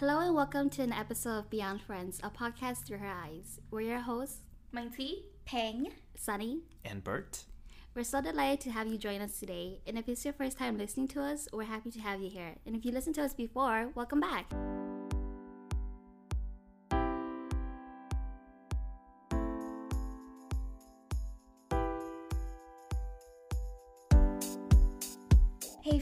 Hello and welcome to an episode of Beyond Friends, a podcast through her eyes. We're your hosts, Mighty. Peng, Sunny. And Bert. We're so delighted to have you join us today. And if it's your first time listening to us, we're happy to have you here. And if you listened to us before, welcome back.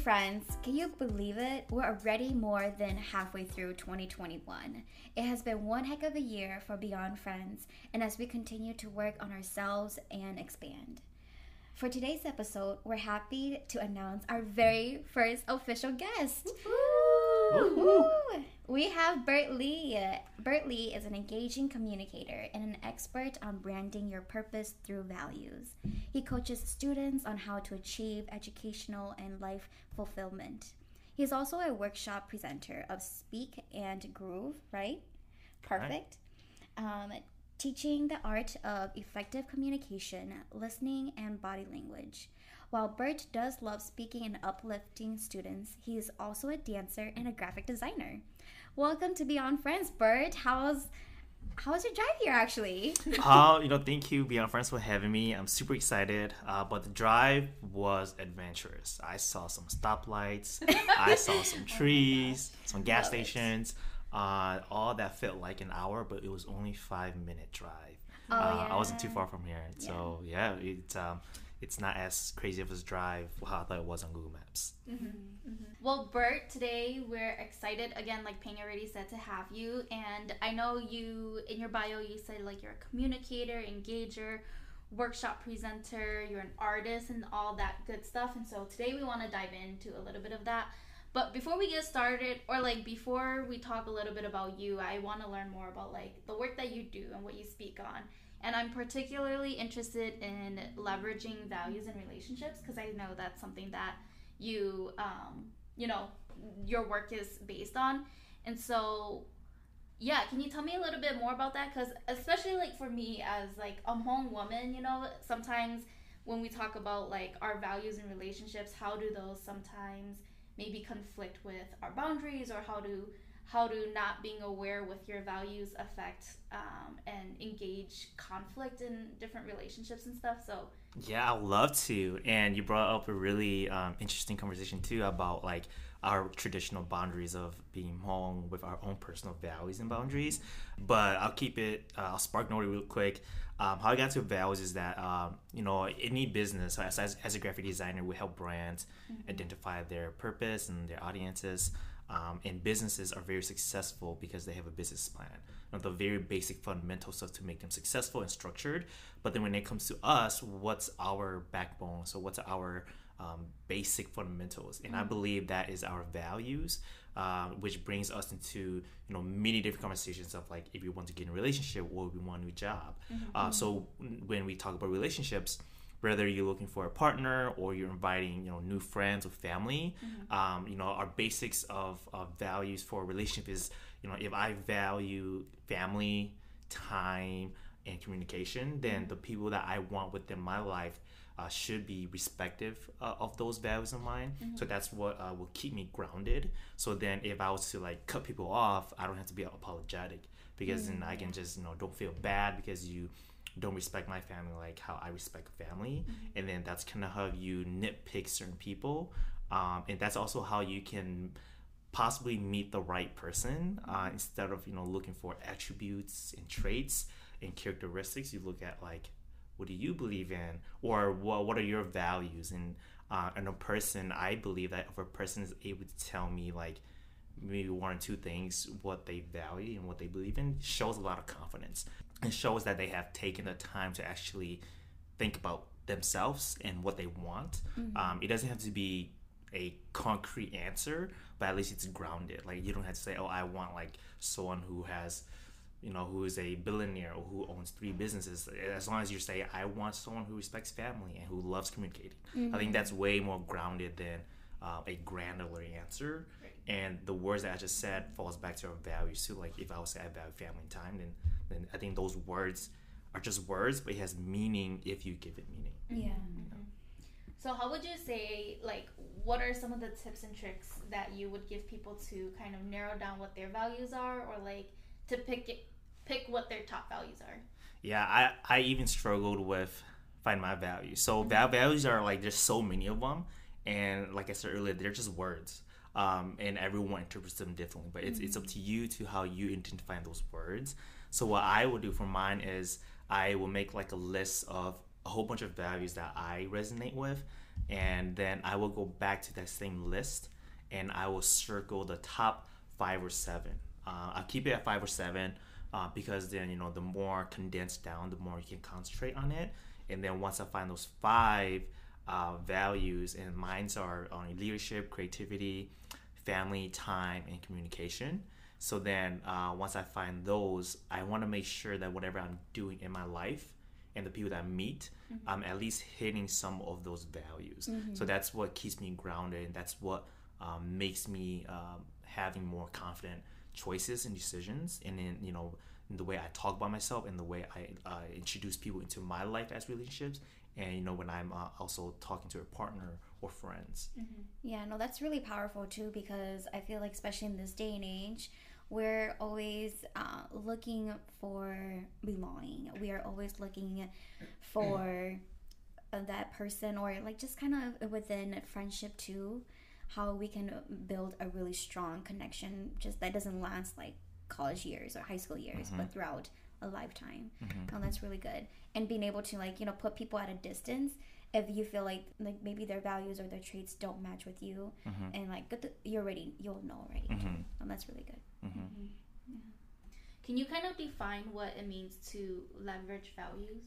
Friends, can you believe it? We're already more than halfway through 2021. It has been one heck of a year for Beyond Friends, and as we continue to work on ourselves and expand. For today's episode, we're happy to announce our very first official guest. Woo! We have Bert Lee. Bert Lee is an engaging communicator and an expert on branding your purpose through values. He coaches students on how to achieve educational and life fulfillment. He is also a workshop presenter of Speak and Groove, right? Perfect. Um, teaching the art of effective communication, listening, and body language. While Bert does love speaking and uplifting students, he is also a dancer and a graphic designer. Welcome to Beyond Friends, Bert. How's how's your drive here actually? uh, you know, thank you, Beyond Friends, for having me. I'm super excited. Uh, but the drive was adventurous. I saw some stoplights, I saw some trees, some gas Love stations. Uh, all that felt like an hour, but it was only five minute drive. Oh, uh, I wasn't too far from here, so yeah, it's um, it's not as crazy of a drive how I thought it was on Google Maps. Mm-hmm, mm-hmm. Well, Bert, today we're excited again, like Peng already said, to have you. And I know you, in your bio, you said like you're a communicator, engager, workshop presenter, you're an artist, and all that good stuff. And so today we want to dive into a little bit of that. But before we get started, or like before we talk a little bit about you, I want to learn more about like the work that you do and what you speak on. And I'm particularly interested in leveraging values in relationships because I know that's something that you um, you know your work is based on. And so yeah can you tell me a little bit more about that? Because especially like for me as like a Hmong woman you know sometimes when we talk about like our values and relationships how do those sometimes maybe conflict with our boundaries or how do how do not being aware with your values affect um, and engage conflict in different relationships and stuff so Yeah, I'd love to. And you brought up a really um, interesting conversation too about like our traditional boundaries of being Hmong with our own personal values and boundaries. But I'll keep it. Uh, I'll spark note real quick. Um, how I got to values is that um, you know any business as, as, as a graphic designer, we help brands identify their purpose and their audiences. Um, and businesses are very successful because they have a business plan. You know, the very basic fundamental stuff to make them successful and structured. But then when it comes to us, what's our backbone? So what's our um, basic fundamentals? And I believe that is our values, uh, which brings us into you know many different conversations of like if you want to get in a relationship or we want a new job. Uh, so when we talk about relationships, whether you're looking for a partner or you're inviting you know new friends or family um, you know our basics of, of values for a relationship is you know if i value family time and communication then the people that i want within my life uh, should be respective uh, of those values of mine. So that's what uh, will keep me grounded. So then if i was to like cut people off i don't have to be apologetic because then i can just you know don't feel bad because you don't respect my family like how I respect family, and then that's kind of how you nitpick certain people, um, and that's also how you can possibly meet the right person uh, instead of you know looking for attributes and traits and characteristics. You look at like what do you believe in, or what what are your values, and uh, and a person I believe that if a person is able to tell me like maybe one or two things what they value and what they believe in shows a lot of confidence and shows that they have taken the time to actually think about themselves and what they want. Um, it doesn't have to be a concrete answer but at least it's grounded. Like you don't have to say oh i want like someone who has you know who is a billionaire or who owns three businesses. As long as you say i want someone who respects family and who loves communicating. I think that's way more grounded than uh, a granular answer and the words that i just said falls back to our values too like if i would say i value family and time then then i think those words are just words but it has meaning if you give it meaning Yeah. So, how would you say, like, what are some of the tips and tricks that you would give people to kind of narrow down what their values are, or like to pick it, pick what their top values are? Yeah, I, I even struggled with find my values. So mm-hmm. values are like there's so many of them, and like I said earlier, they're just words. Um, and everyone interprets them differently, but it's, mm-hmm. it's up to you to how you intend to find those words. So what I will do for mine is I will make like a list of a whole bunch of values that I resonate with, and then I will go back to that same list and I will circle the top five or seven. Uh, I'll keep it at five or seven uh, because then you know the more condensed down, the more you can concentrate on it. And then once I find those five uh, values, and mines are on leadership, creativity, family, time, and communication. So then uh, once I find those, I want to make sure that whatever I'm doing in my life and the people that I meet, mm-hmm. I'm at least hitting some of those values. Mm-hmm. So that's what keeps me grounded, and that's what um, makes me um, having more confident choices and decisions. And then you know the way I talk about myself and the way I uh, introduce people into my life as relationships, and you know when I'm uh, also talking to a partner or friends. Mm-hmm. Yeah, no, that's really powerful too because I feel like especially in this day and age we're always uh, looking for belonging. We are always looking for uh, that person, or like just kind of within friendship too, how we can build a really strong connection. Just that doesn't last like college years or high school years, mm-hmm. but throughout a lifetime. Mm-hmm. And that's really good. And being able to like you know put people at a distance if you feel like like maybe their values or their traits don't match with you mm-hmm. and like you're already you'll know already mm-hmm. and that's really good mm-hmm. mm-hmm. yeah. can you kind of define what it means to leverage values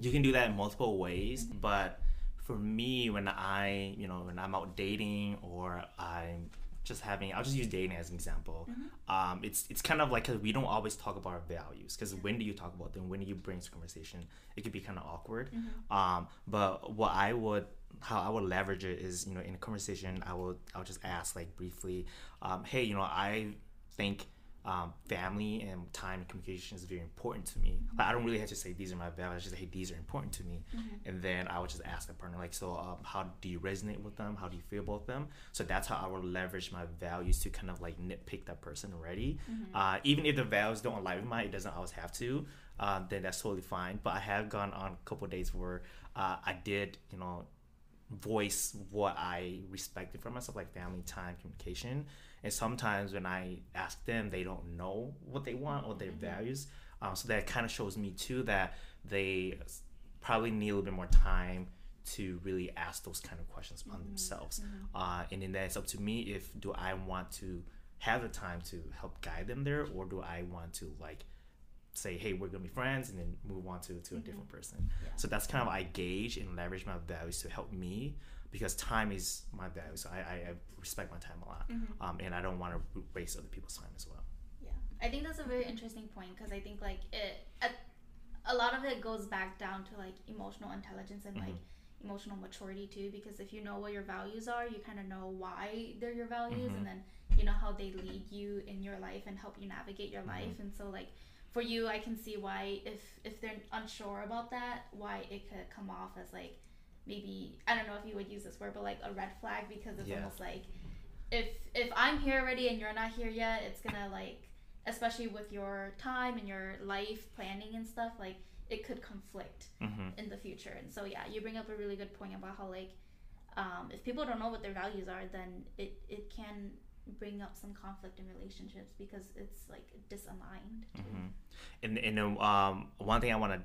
you can do that in multiple ways mm-hmm. but for me when i you know when i'm out dating or i'm just having I'll just use dating as an example. Mm-hmm. Um, it's it's kind of like cause we don't always talk about our values because when do you talk about them? When do you bring this conversation? It could be kind of awkward. Mm-hmm. Um, but what I would how I would leverage it is you know in a conversation I will I'll just ask like briefly, um, hey you know I think um, family and time and communication is very important to me. Mm-hmm. Like, I don't really have to say these are my values. I just say, hey, these are important to me, mm-hmm. and then I would just ask the partner like, so um, how do you resonate with them? How do you feel about them? So that's how I would leverage my values to kind of like nitpick that person already. Mm-hmm. Uh, even if the values don't align with mine, it doesn't always have to. Uh, then that's totally fine. But I have gone on a couple days where uh, I did, you know, voice what I respected for myself, like family time, communication and sometimes when I ask them, they don't know what they want or their mm-hmm. values. Um, so that kind of shows me too that they probably need a little bit more time to really ask those kind of questions on mm-hmm. themselves. Mm-hmm. Uh, and then that's up to me if do I want to have the time to help guide them there or do I want to like say, hey, we're gonna be friends and then move on to, to a different mm-hmm. person. Yeah. So that's kind of I gauge and leverage my values to help me because time is my value. So I, I, respect my time a lot, mm-hmm. um, and I don't want to waste other people's time as well. Yeah, I think that's a very interesting point because I think like it, a, a, lot of it goes back down to like emotional intelligence and mm-hmm. like emotional maturity too. Because if you know what your values are, you kind of know why they're your values, mm-hmm. and then you know how they lead you in your life and help you navigate your mm-hmm. life. And so like for you, I can see why if if they're unsure about that, why it could come off as like maybe I don't know if you would use this word, but like a red flag because it's yeah. almost like if if I'm here already and you're not here yet, it's gonna like especially with your time and your life planning and stuff, like it could conflict mm-hmm. in the future. And so yeah, you bring up a really good point about how like um, if people don't know what their values are, then it it can bring up some conflict in relationships because it's like disaligned. Mm-hmm. And and um, one thing I want to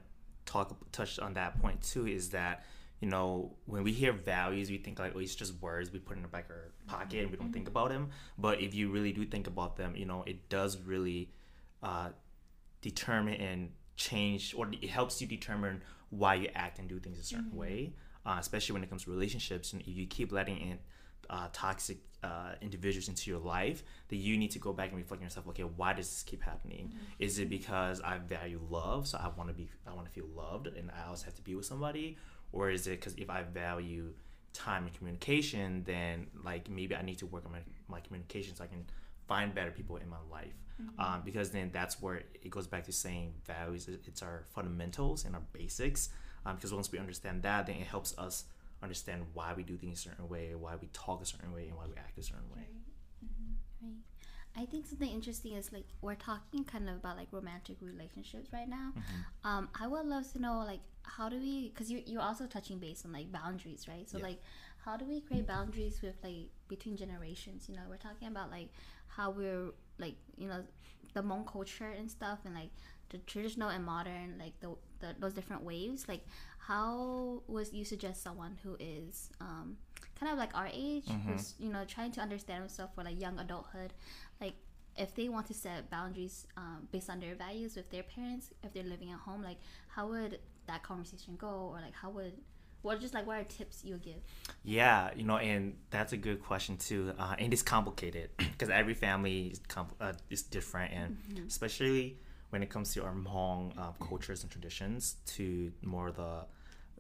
talk touch on that point too is that you know, when we hear values, we think like, oh, it's just words we put in the back of our pocket and we don't mm-hmm. think about them. But if you really do think about them, you know, it does really uh, determine and change, or it helps you determine why you act and do things a certain mm-hmm. way. Uh, especially when it comes to relationships, and if you keep letting in uh, toxic uh, individuals into your life, that you need to go back and reflect on yourself. Okay, why does this keep happening? Mm-hmm. Is it because I value love, so I want to be, I want to feel loved, and I always have to be with somebody, or is it because if I value time and communication, then like maybe I need to work on my, my communication so I can find better people in my life. Mm-hmm. Um, because then that's where it goes back to saying values. It's our fundamentals and our basics. Um, because once we understand that, then it helps us understand why we do things a certain way, why we talk a certain way, and why we act a certain way. Right. I think something interesting is like we're talking kind of about like romantic relationships right now. Mm-hmm. Um, I would love to know like how do we because you you're also touching base on like boundaries, right? So Yeah. like how do we create boundaries with like between generations? You know, we're talking about like how we're like you know the Hmong culture and stuff and like the traditional and modern like the, the those different waves like how was you suggest someone who is um, kind of like our age who's you know trying to understand himself for like young adulthood if they want to set boundaries um, based on their values with their parents if they're living at home like how would that conversation go or like how would what just like what are tips you would give Yeah, you know, and that's a good question too. Uh, and it's complicated because every family is, com- uh, is different, and especially when it comes to our Hmong uh, cultures and traditions to more the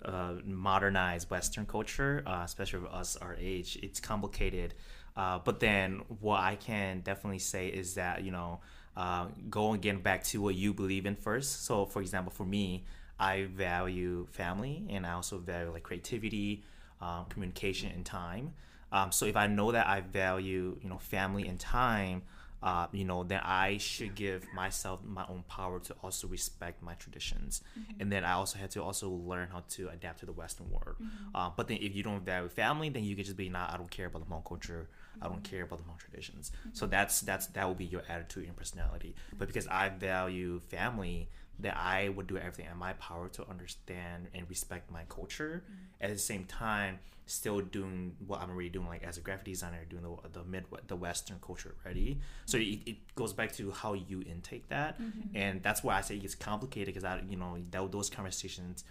uh, modernized Western culture, uh, especially with us our age, it's complicated. Uh, but then what I can definitely say is that you know, uh, go again back to what you believe in first. So, for example, for me, I value family, and I also value like creativity, um, communication, and time. Um, so if I know that I value, you know, family and time, uh, you know, then I should give myself my own power to also respect my traditions, and then I also had to also learn how to adapt to the Western world. Uh, but then if you don't value family, then you can just be, nah, I don't care about the Hmong culture, I don't care about the Hmong traditions. So that's that's that will be your attitude and personality. But because I value family, that I would do everything in my power to understand and respect my culture. Mm-hmm. At the same time, still doing what I'm already doing, like as a graphic designer, doing the the mid the Western culture already. So mm-hmm. it, it goes back to how you intake that, mm-hmm. and that's why I say it gets complicated because I you know that, those conversations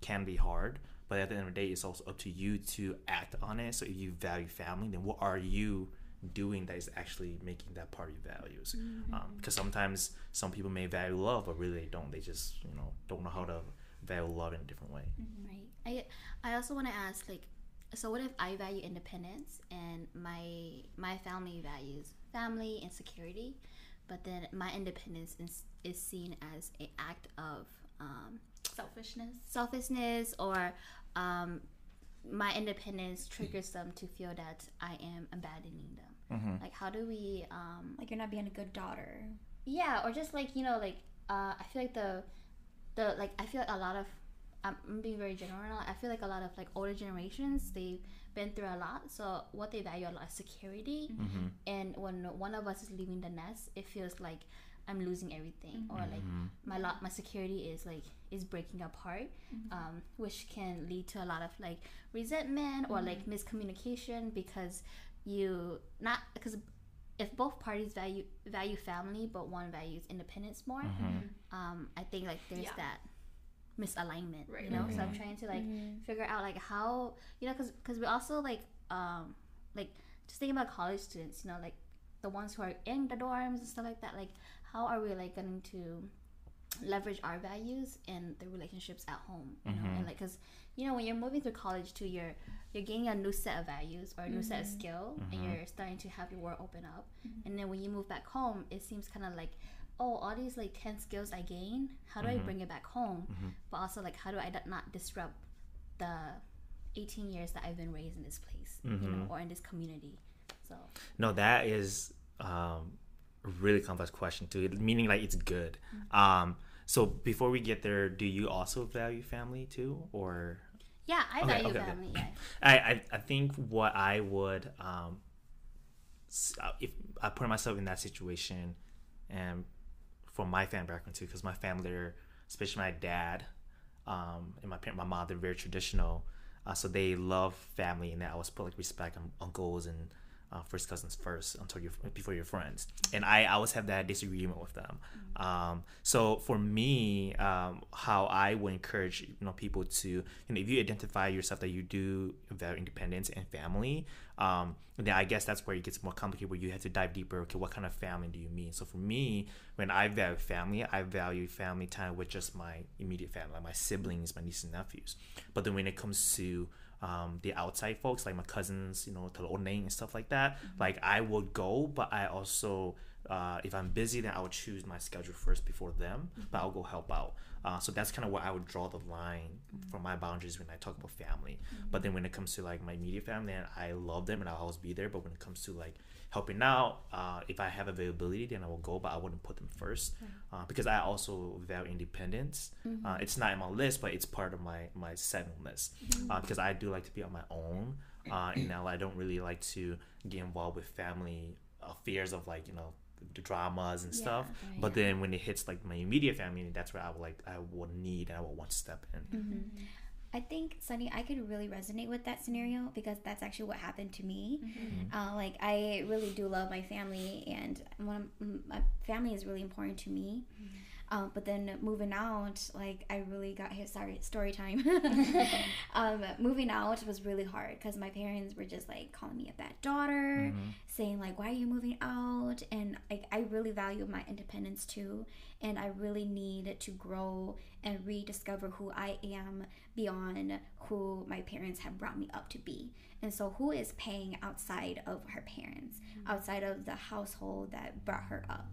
can be hard. But at the end of the day, it's also up to you to act on it. So if you value family, then what are you doing that is actually making that part of your values? Mm-hmm. Um, because sometimes some people may value love, but really they don't. They just you know don't know how to value love in a different way. Mm-hmm. right i i also want to ask like so what if i value independence and my my family values family and security but then my independence is, is seen as an act of um, Selfishness. selfishness or um, my independence triggers them to feel that i am abandoning them like how do we um, Like you're not being a good daughter. yeah or just like you know like uh, i feel like the the like i feel like a lot of I'm I'm being very general now. i feel like a lot of like older generations they've been through a lot so what they value a lot is security and when one of us is leaving the nest it feels like i'm losing everything. Or like my lot my security is like is breaking apart um, which can lead to a lot of like resentment or like miscommunication because you not because if both parties value value family but one values independence more um, i think like there's Yeah. that misalignment Right, you know? Right, so i'm trying to like figure out like how you know because because we also like um like just thinking about college students you know like the ones who are in the dorms and stuff like that like how are we like going to leverage our values and the relationships at home you know? Mm-hmm. And like because you know when you're moving through college too you're you're gaining a new set of values or a new set of mm-hmm. skill and mm-hmm. you're starting to have your world open up. And then when you move back home it seems kind of like oh all these like 10 skills i gain how do i bring it back home? But also like how do i not disrupt the 18 years that i've been raised in this place you know or in this community? So No, that is um, a really complex question too. Meaning like it's good. Um, so before we get there, do you also value family too, or yeah i Okay, value okay, okay. family yeah I, I, I think what I would um, uh, if I put myself in that situation, and from my family background too, because my family, are, especially my dad, um, and my parent, my mom, they're very traditional, uh, so they love family, and they always put like respect on uncles and uh, first cousins first until you before your friends, and I always have that disagreement with them. Um, so for me, um, how I would encourage you know people to you know if you identify yourself that you do value independence and family, um, then I guess that's where it gets more complicated. Where you have to dive deeper. Okay, what kind of family do you mean? So for me, when I value family, I value family time with just my immediate family, like my siblings, my nieces and nephews. But then when it comes to um, the outside folks, like my cousins, you know, Talooneng and stuff like that, like I would go, but I also uh, if I'm busy, then I would choose my schedule first before them, but I'll go help out. Uh, so that's kind of where I would draw the line for my boundaries when I talk about family. But then when it comes to like my immediate family, then I love them and I'll always be there. But when it comes to like helping out, uh, if I have availability, then I will go, but I wouldn't put them first uh, because I also value independence. Uh, it's not in my list, but it's part of my my setting list uh, because I do like to be on my own. Uh, and now I don't really like to get involved with family affairs of like you know the dramas and Yeah, stuff. right, But yeah. then when it hits like my immediate family, that's where I would like I would need and I would want to step in. Mm-hmm. I think Sunny, I could really resonate with that scenario because that's actually what happened to me. Uh, like I really do love my family, and one of, my family is really important to me. Uh, but then moving out, like I really got hit. Sorry, story time. um, moving out was really hard because my parents were just like calling me a bad daughter, saying like, "Why are you moving out?" And like I really value my independence too, and I really need to grow and rediscover who I am beyond who my parents have brought me up to be. And so, who is Peng outside of her parents, outside of the household that brought her up,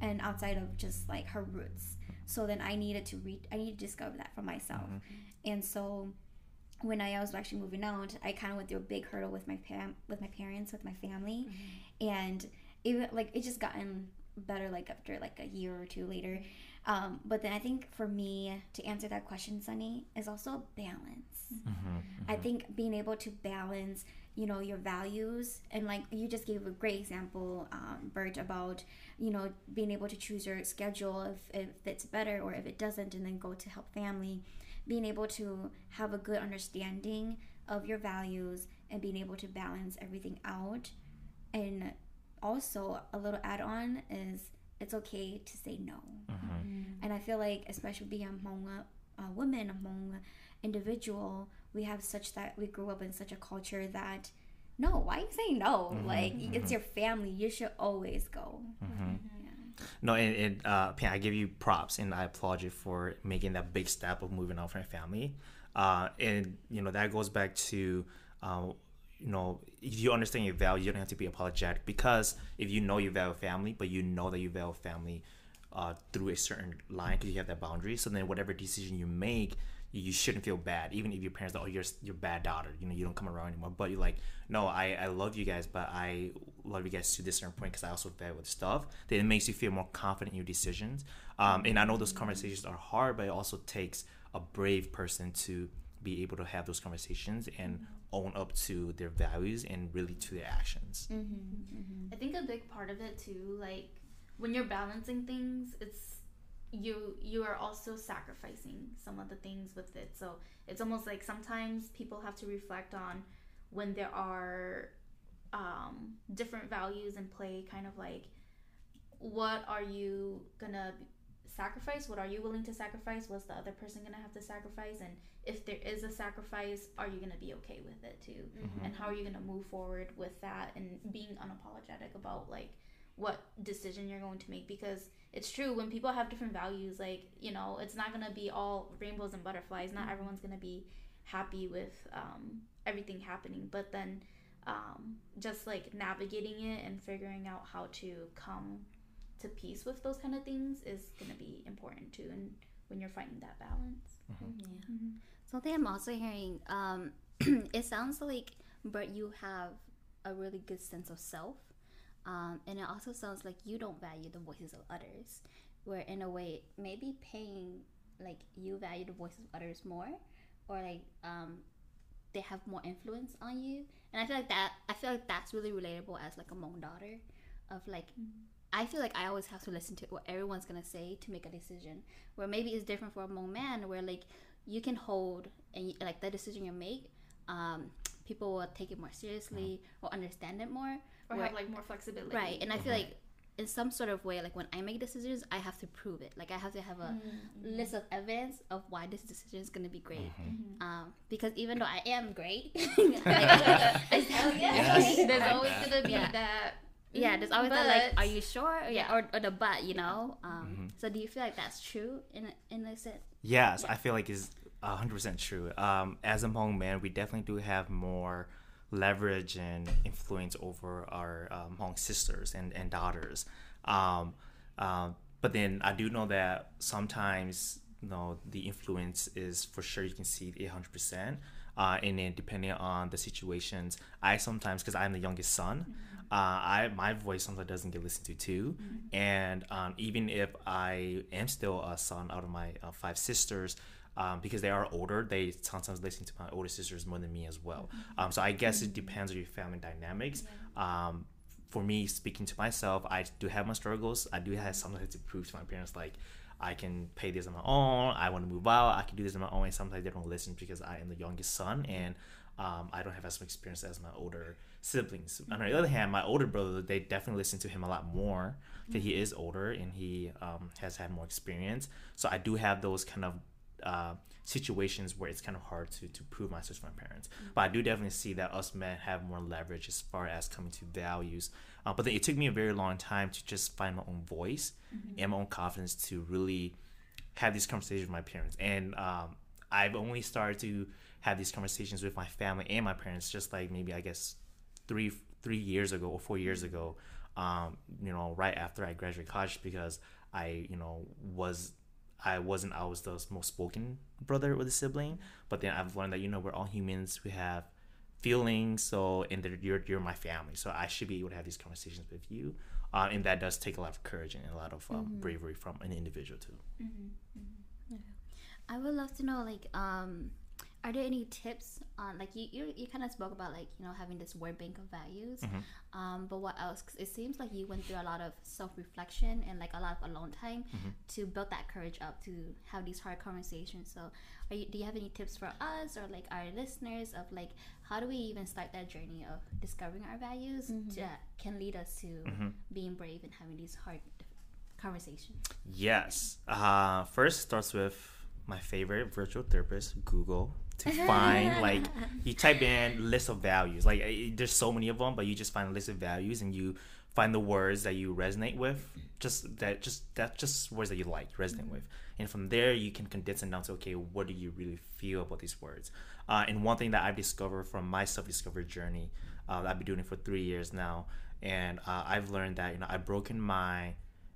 and outside of just like her roots? So then I needed to read. I need to discover that for myself. Mm-hmm. And so, when I was actually moving out, I kind of went through a big hurdle with my pam- with my parents, with my family, mm-hmm. and even like it just gotten better like after like a year or two later. Um, but then I think for me to answer that question, Sunny, is also balance. Mm-hmm. I think being able to balance, you know, your values and like you just gave a great example, um, Bert, about you know being able to choose your schedule if, if it's better or if it doesn't, and then go to help family. Being able to have a good understanding of your values and being able to balance everything out, and also a little add-on is it's okay to say no. And I feel like, especially being a Hmong a, a woman, a Hmong individual, we have such that we grew up in such a culture that no, why you say no? Like it's your family, you should always go. No, and, and uh, Pam, I give you props and I applaud you for making that big step of moving out from your family. Uh, and you know that goes back to, uh, you know, if you understand your value, you don't have to be apologetic because if you know you value family, but you know that you value family uh, through a certain line because you have that boundary. So then whatever decision you make, you, you shouldn't feel bad, even if your parents are, oh, you're your bad daughter, you know, you don't come around anymore. But you're like, no, I, I love you guys, but I love you guys to this certain point because I also value with stuff. Then it makes you feel more confident in your decisions. Um, and I know those conversations are hard, but it also takes a brave person to be able to have those conversations and own up to their values and really to their actions. I think a big part of it too, like when you're balancing things, it's you you are also sacrificing some of the things with it. So it's almost like sometimes people have to reflect on when there are um, different values in play, kind of like what are you gonna sacrifice? What are you willing to sacrifice? What's the other person gonna have to sacrifice? And if there is a sacrifice, are you gonna be okay with it too? And how are you gonna move forward with that and being unapologetic about like what decision you're going to make? Because it's true when people have different values, like you know, it's not gonna be all rainbows and butterflies. Not everyone's gonna be happy with um, everything happening, but then um, just like navigating it and figuring out how to come to peace with those kind of things is going to be important too and when you're finding that balance Yeah. Something I'm also hearing, um, it sounds like, but you have a really good sense of self. Um, and it also sounds like you don't value the voices of others. Where, in a way, maybe Peng, like, you value the voices of others more, or like, um, they have more influence on you. And I feel like that, I feel like that's really relatable as, like, a Hmong daughter. Of, like, I feel like I always have to listen to what everyone's gonna say to make a decision. Where maybe it's different for a Hmong man, where like you can hold and you, like the decision you make, um, people will take it more seriously or understand it more. Or Where- have like more flexibility right, and I feel like in some sort of way, like when I make decisions, I have to prove it. Like I have to have a list of evidence of why this decision is gonna be great. Um, because even though I am great, I, I, Hell yeah. Yes, there's always gonna be Yeah. that yeah, there's always that like, are you sure? Yeah, Yeah. or, or the but, you know. Um, So do you feel like that's true in a, in a sense? Yes, I feel like it's hundred percent true. Um, as a Hmong man, we definitely do have more leverage and influence over our um, Hmong sisters and, and daughters. Um, um, but then I do know that sometimes you know the influence is for sure you can see it 100 percent uh, and then depending on the situations i sometimes because i'm the youngest son uh, I my voice sometimes doesn't get listened to too, and um, even if I am still a son out of my uh, five sisters, um, because they are older, they sometimes listen to my older sisters more than me as well. Um, so I guess it depends on your family dynamics. Um, for me, speaking to myself, I do have my struggles. I do have something to prove to my parents, like I can pay this on my own. I want to move out. I can do this on my own. And sometimes they don't listen because I am the youngest son and um, I don't have as much experience as my older siblings. On the other hand, my older brother, they definitely listen to him a lot more because he is older and he um, has had more experience. So I do have those kind of uh, situations where it's kind of hard to, to prove myself to my parents. But I do definitely see that us men have more leverage as far as coming to values. Uh, but then it took me a very long time to just find my own voice and my own confidence to really have these conversations with my parents. And um, I've only started to have these conversations with my family and my parents just like maybe I guess three three years ago or four years ago. Um, you know, right after I graduated college because I, you know, was I wasn't I was the most spoken brother with a sibling, but then I've learned that you know we're all humans. We have feelings, so and that you're you're my family, so I should be able to have these conversations with you, uh, and that does take a lot of courage and a lot of um, bravery from an individual too. I would love to know, like, um, are there any tips on, like, you, you, you kind of spoke about, like, you know, having this word bank of values. Um, but what else? 'Cause it seems like you went through a lot of self reflection and, like, a lot of alone time to build that courage up to have these hard conversations. So, are you, do you have any tips for us or, like, our listeners of, like, how do we even start that journey of discovering our values that can lead us to being brave and having these hard conversations? Yes. Uh, first starts with my favorite virtual therapist, Google, to find like you type in list of values. Like eh, there's so many of them, but you just find a list of values and you find the words that you resonate with. Just that, just that, just words that you like, resonate with, and from there you can condense it down to okay, what do you really feel about these words? Uh, and one thing that I've discovered from my self-discovery journey, uh, I've been doing it for three years now, and uh, I've learned that you know I've broken my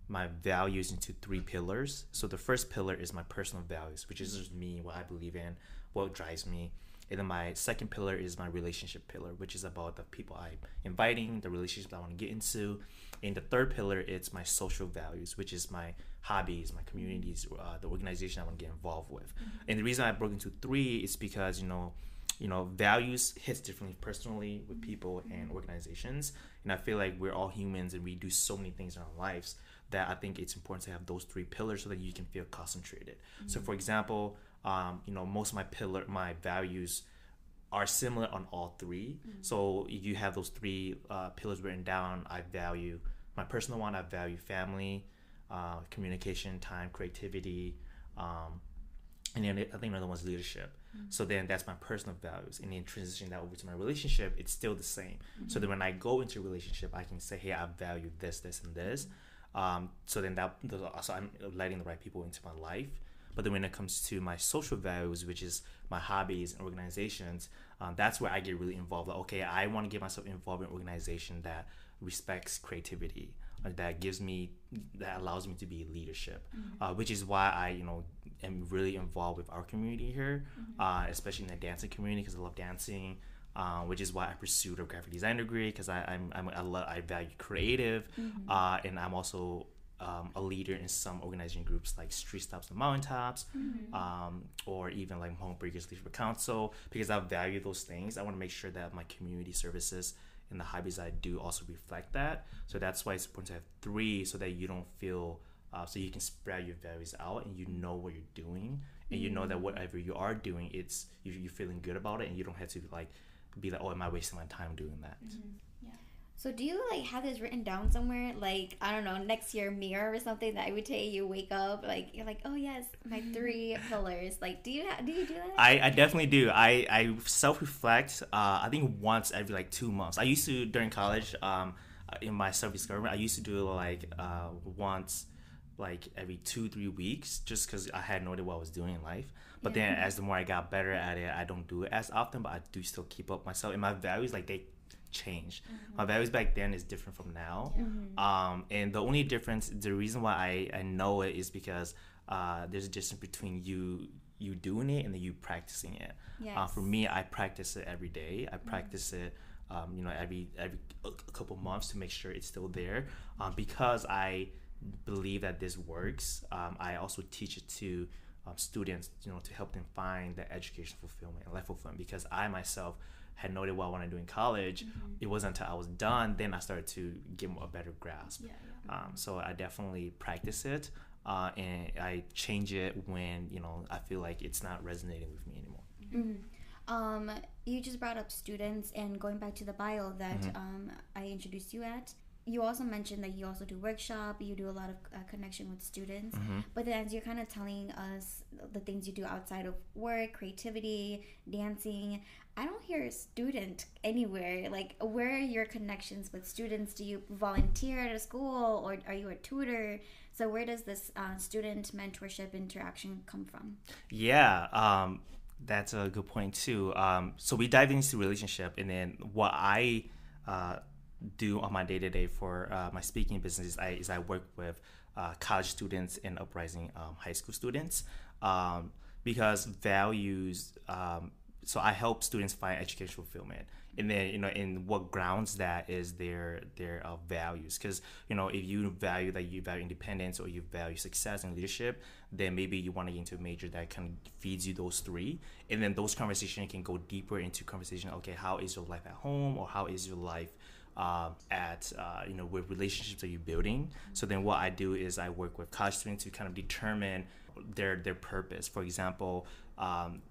my values into three pillars. So the first pillar is my personal values, which is just me, what I believe in, what drives me. And then my second pillar is my relationship pillar, which is about the people I'm inviting, the relationships I want to get into. And the third pillar is my social values, which is my hobbies, my communities, uh, the organization I want to get involved with. Mm-hmm. And the reason I broke into three is because you know, you know, values hits differently personally with mm-hmm. people and organizations. And I feel like we're all humans and we do so many things in our lives that I think it's important to have those three pillars so that you can feel concentrated. So, mm-hmm. for example, um, you know, most of my pillar, my values are similar on all 3 So you have those three uh, pillars written down, I value my personal one. I value family, uh, communication, time, creativity, um, and then I think another one's leadership. So then that's my personal values, and then transitioning that over to my relationship, it's still the same. So then when I go into a relationship, I can say, hey, I value this, this, and this. Um, so then that also I'm letting the right people into my life. But then when it comes to my social values, which is my hobbies and organizations, um, that's where I get really involved. Like, okay, I want to get myself involved in an organization that respects creativity, uh, that gives me, that allows me to be leadership, uh, which is why I, you know, am really involved with our community here, uh, especially in the dancing community because I love dancing. Uh, which is why I pursued a graphic design degree because I'm, I'm I, love, I value creative, uh, and I'm also um, a leader in some organizing groups like Street Stops and Mountaintops, um, or even like Home Breakers Leadership Council because I value those things. I want to make sure that my community services and the hobbies I do also reflect that. So that's why it's important to have three so that you don't feel uh, so you can spread your values out and you know what you're doing and you know that whatever you are doing, it's you, you're feeling good about it and you don't have to like be like, oh, am I wasting my time doing that? So do you like have this written down somewhere? Like I don't know, next year mirror or something that every day you wake up, like you're like, oh yes, my three pillars. Like, do you ha- do you do that? I, I definitely do. I, I self reflect. Uh, I think once every like two months. I used to during college. Um, in my self discovery, I used to do like uh, once, like every two three weeks, just because I had no idea what I was doing in life. But then as the more I got better at it, I don't do it as often, but I do still keep up myself and my values. Like they changed. My values back then is different from now. Mm-hmm. Um, and the only difference, the reason why I, I know it is because uh, there's a difference between you you doing it and then you practicing it. Uh, for me, I practice it every day. I practice it, um, you know, every every couple months to make sure it's still there. Um, because I believe that this works. Um, I also teach it to um, students, you know, to help them find the education fulfillment and life fulfillment. Because I myself had noted what I want to do in college. It wasn't until I was done then I started to get a better grasp. Yeah, yeah. Um, so I definitely practice it, uh, and I change it when you know I feel like it's not resonating with me anymore. Mhm. Um, you just brought up students, and going back to the bio that Mm-hmm. um, I introduced you at, you also mentioned that you also do workshop. You do a lot of uh, connection with students. Mm-hmm. But then, as you're kind of telling us the things you do outside of work, creativity, dancing, I don't hear a student anywhere. Like, where are your connections with students? Do you volunteer at a school, or are you a tutor? So, where does this uh, student mentorship interaction come from? Yeah, um, that's a good point too. Um, so we dive into relationship, and then what I uh, do on my day to day for uh, my speaking business is I, is I work with uh, college students and uprising um, high school students um, because values. Um, so I help students find educational fulfillment, and then you know, in what grounds that is their their uh, values. Because you know, if you value that you value independence or you value success and leadership, then maybe you want to get into a major that kind of feeds you those three, and then those conversations can go deeper into conversation. Okay, how is your life at home, or how is your life um, at uh, you know with relationships are you building. So then what i do is i work with college students to kind of determine their their purpose. For example um,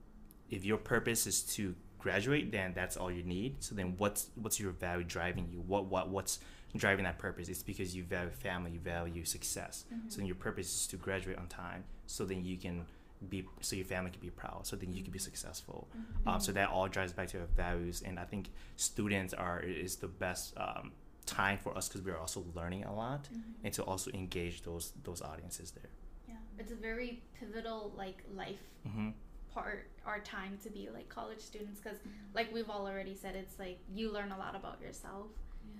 if your purpose is to graduate then that's all you need. So then what's what's your value driving you? What what what's driving that purpose? It's because you value family you value success. So then your purpose is to graduate on time. So then you can be so your family can be proud so then you can be successful. Um, so that all drives back to our values and i think students are is the best um, time for us because we're also learning a lot and to also engage those those audiences there. Yeah, it's a very pivotal like life hmm part our time to be like college students because like we've all already said it's like you learn a lot about yourself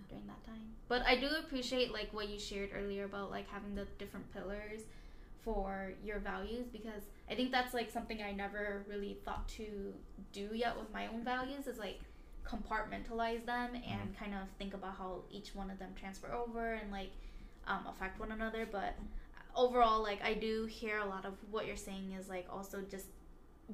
during that time. But i do appreciate like what you shared earlier about like having the different pillars for your values because i think that's like something i never really thought to do yet with my own values is like compartmentalize them and kind of think about how each one of them transfer over and like um, affect one another but overall like i do hear a lot of what you're saying is like also just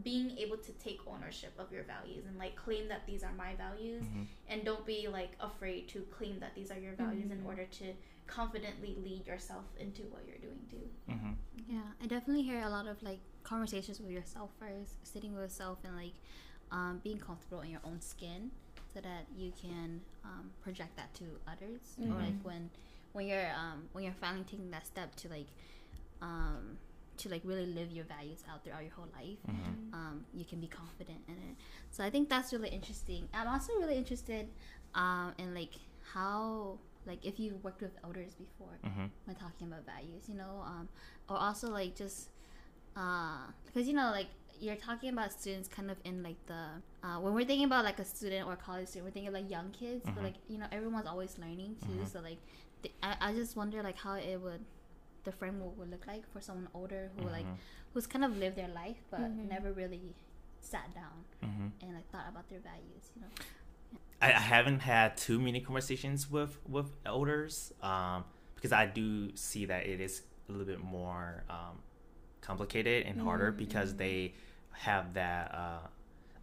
being able to take ownership of your values and like claim that these are my values Mhm. and don't be like afraid to claim that these are your values in Mhm. order to confidently lead yourself into what you're doing too hmm Yeah, I definitely hear a lot of like conversations with yourself first, sitting with yourself and like um, being comfortable in your own skin, so that you can um, project that to others. Or like when when you're um, when you're finally taking that step to like um, to like really live your values out throughout your whole life, Mhm. um, you can be confident in it. So I think that's really interesting. I'm also really interested um, in like how like if you've worked with elders before hmm when talking about values, you know, um, or also like just because you know like you're talking about students kind of in like the uh, when we're thinking about like a student or a college student, we're thinking like young kids, Mhm. but like you know everyone's always learning too. Mhm. So like th- I, I just wonder like how it would the framework would look like for someone older who like Mhm. who's kind of lived their life but Mhm. never really sat down hmm and like thought about their values, you know. I, I haven't had too many conversations with with elders um, because I do see that it is a little bit more um, complicated and harder because they have that uh,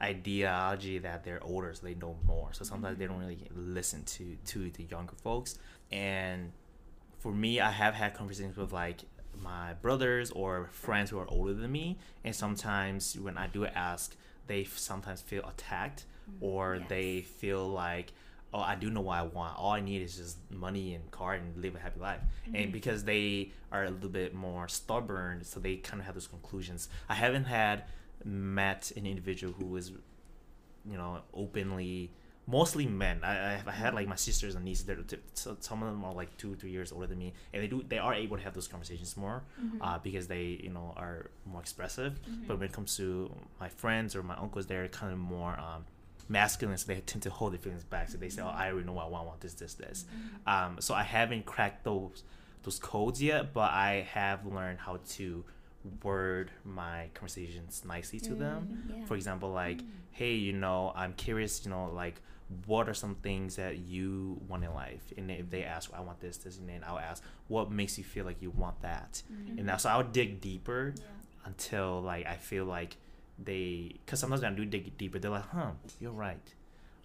ideology that they're older, so they know more. So sometimes they don't really listen to to the younger folks. And for me, I have had conversations with like my brothers or friends who are older than me, and sometimes when I do ask, they sometimes feel attacked or Yes. they feel like oh i do know what i want. All i need is just money and car and live a happy life. And because they are a little bit more stubborn so they kind of have those conclusions. I haven't had met an individual who was you know openly mostly men. I, I I had like my sisters and nieces they're, t- so some of them are like two three years older than me. And they do they are able to have those conversations more uh, because they you know are more expressive. But when it comes to my friends or my uncles they're kind of more um, masculine, so they tend to hold their feelings back. So they say, "Oh, I already know what I want. I want this, this, this." Mm-hmm. Um, so I haven't cracked those those codes yet, but I have learned how to word my conversations nicely to them. Mm-hmm. yeah. For example, like, mm-hmm. "Hey, you know, I'm curious. You know, like." What are some things that you want in life? And if they ask, I want this, this, and then I'll ask, what makes you feel like you want that? And now, so I'll dig deeper until like I feel like they because sometimes when I do dig deeper, they're like, "Huh, you're right."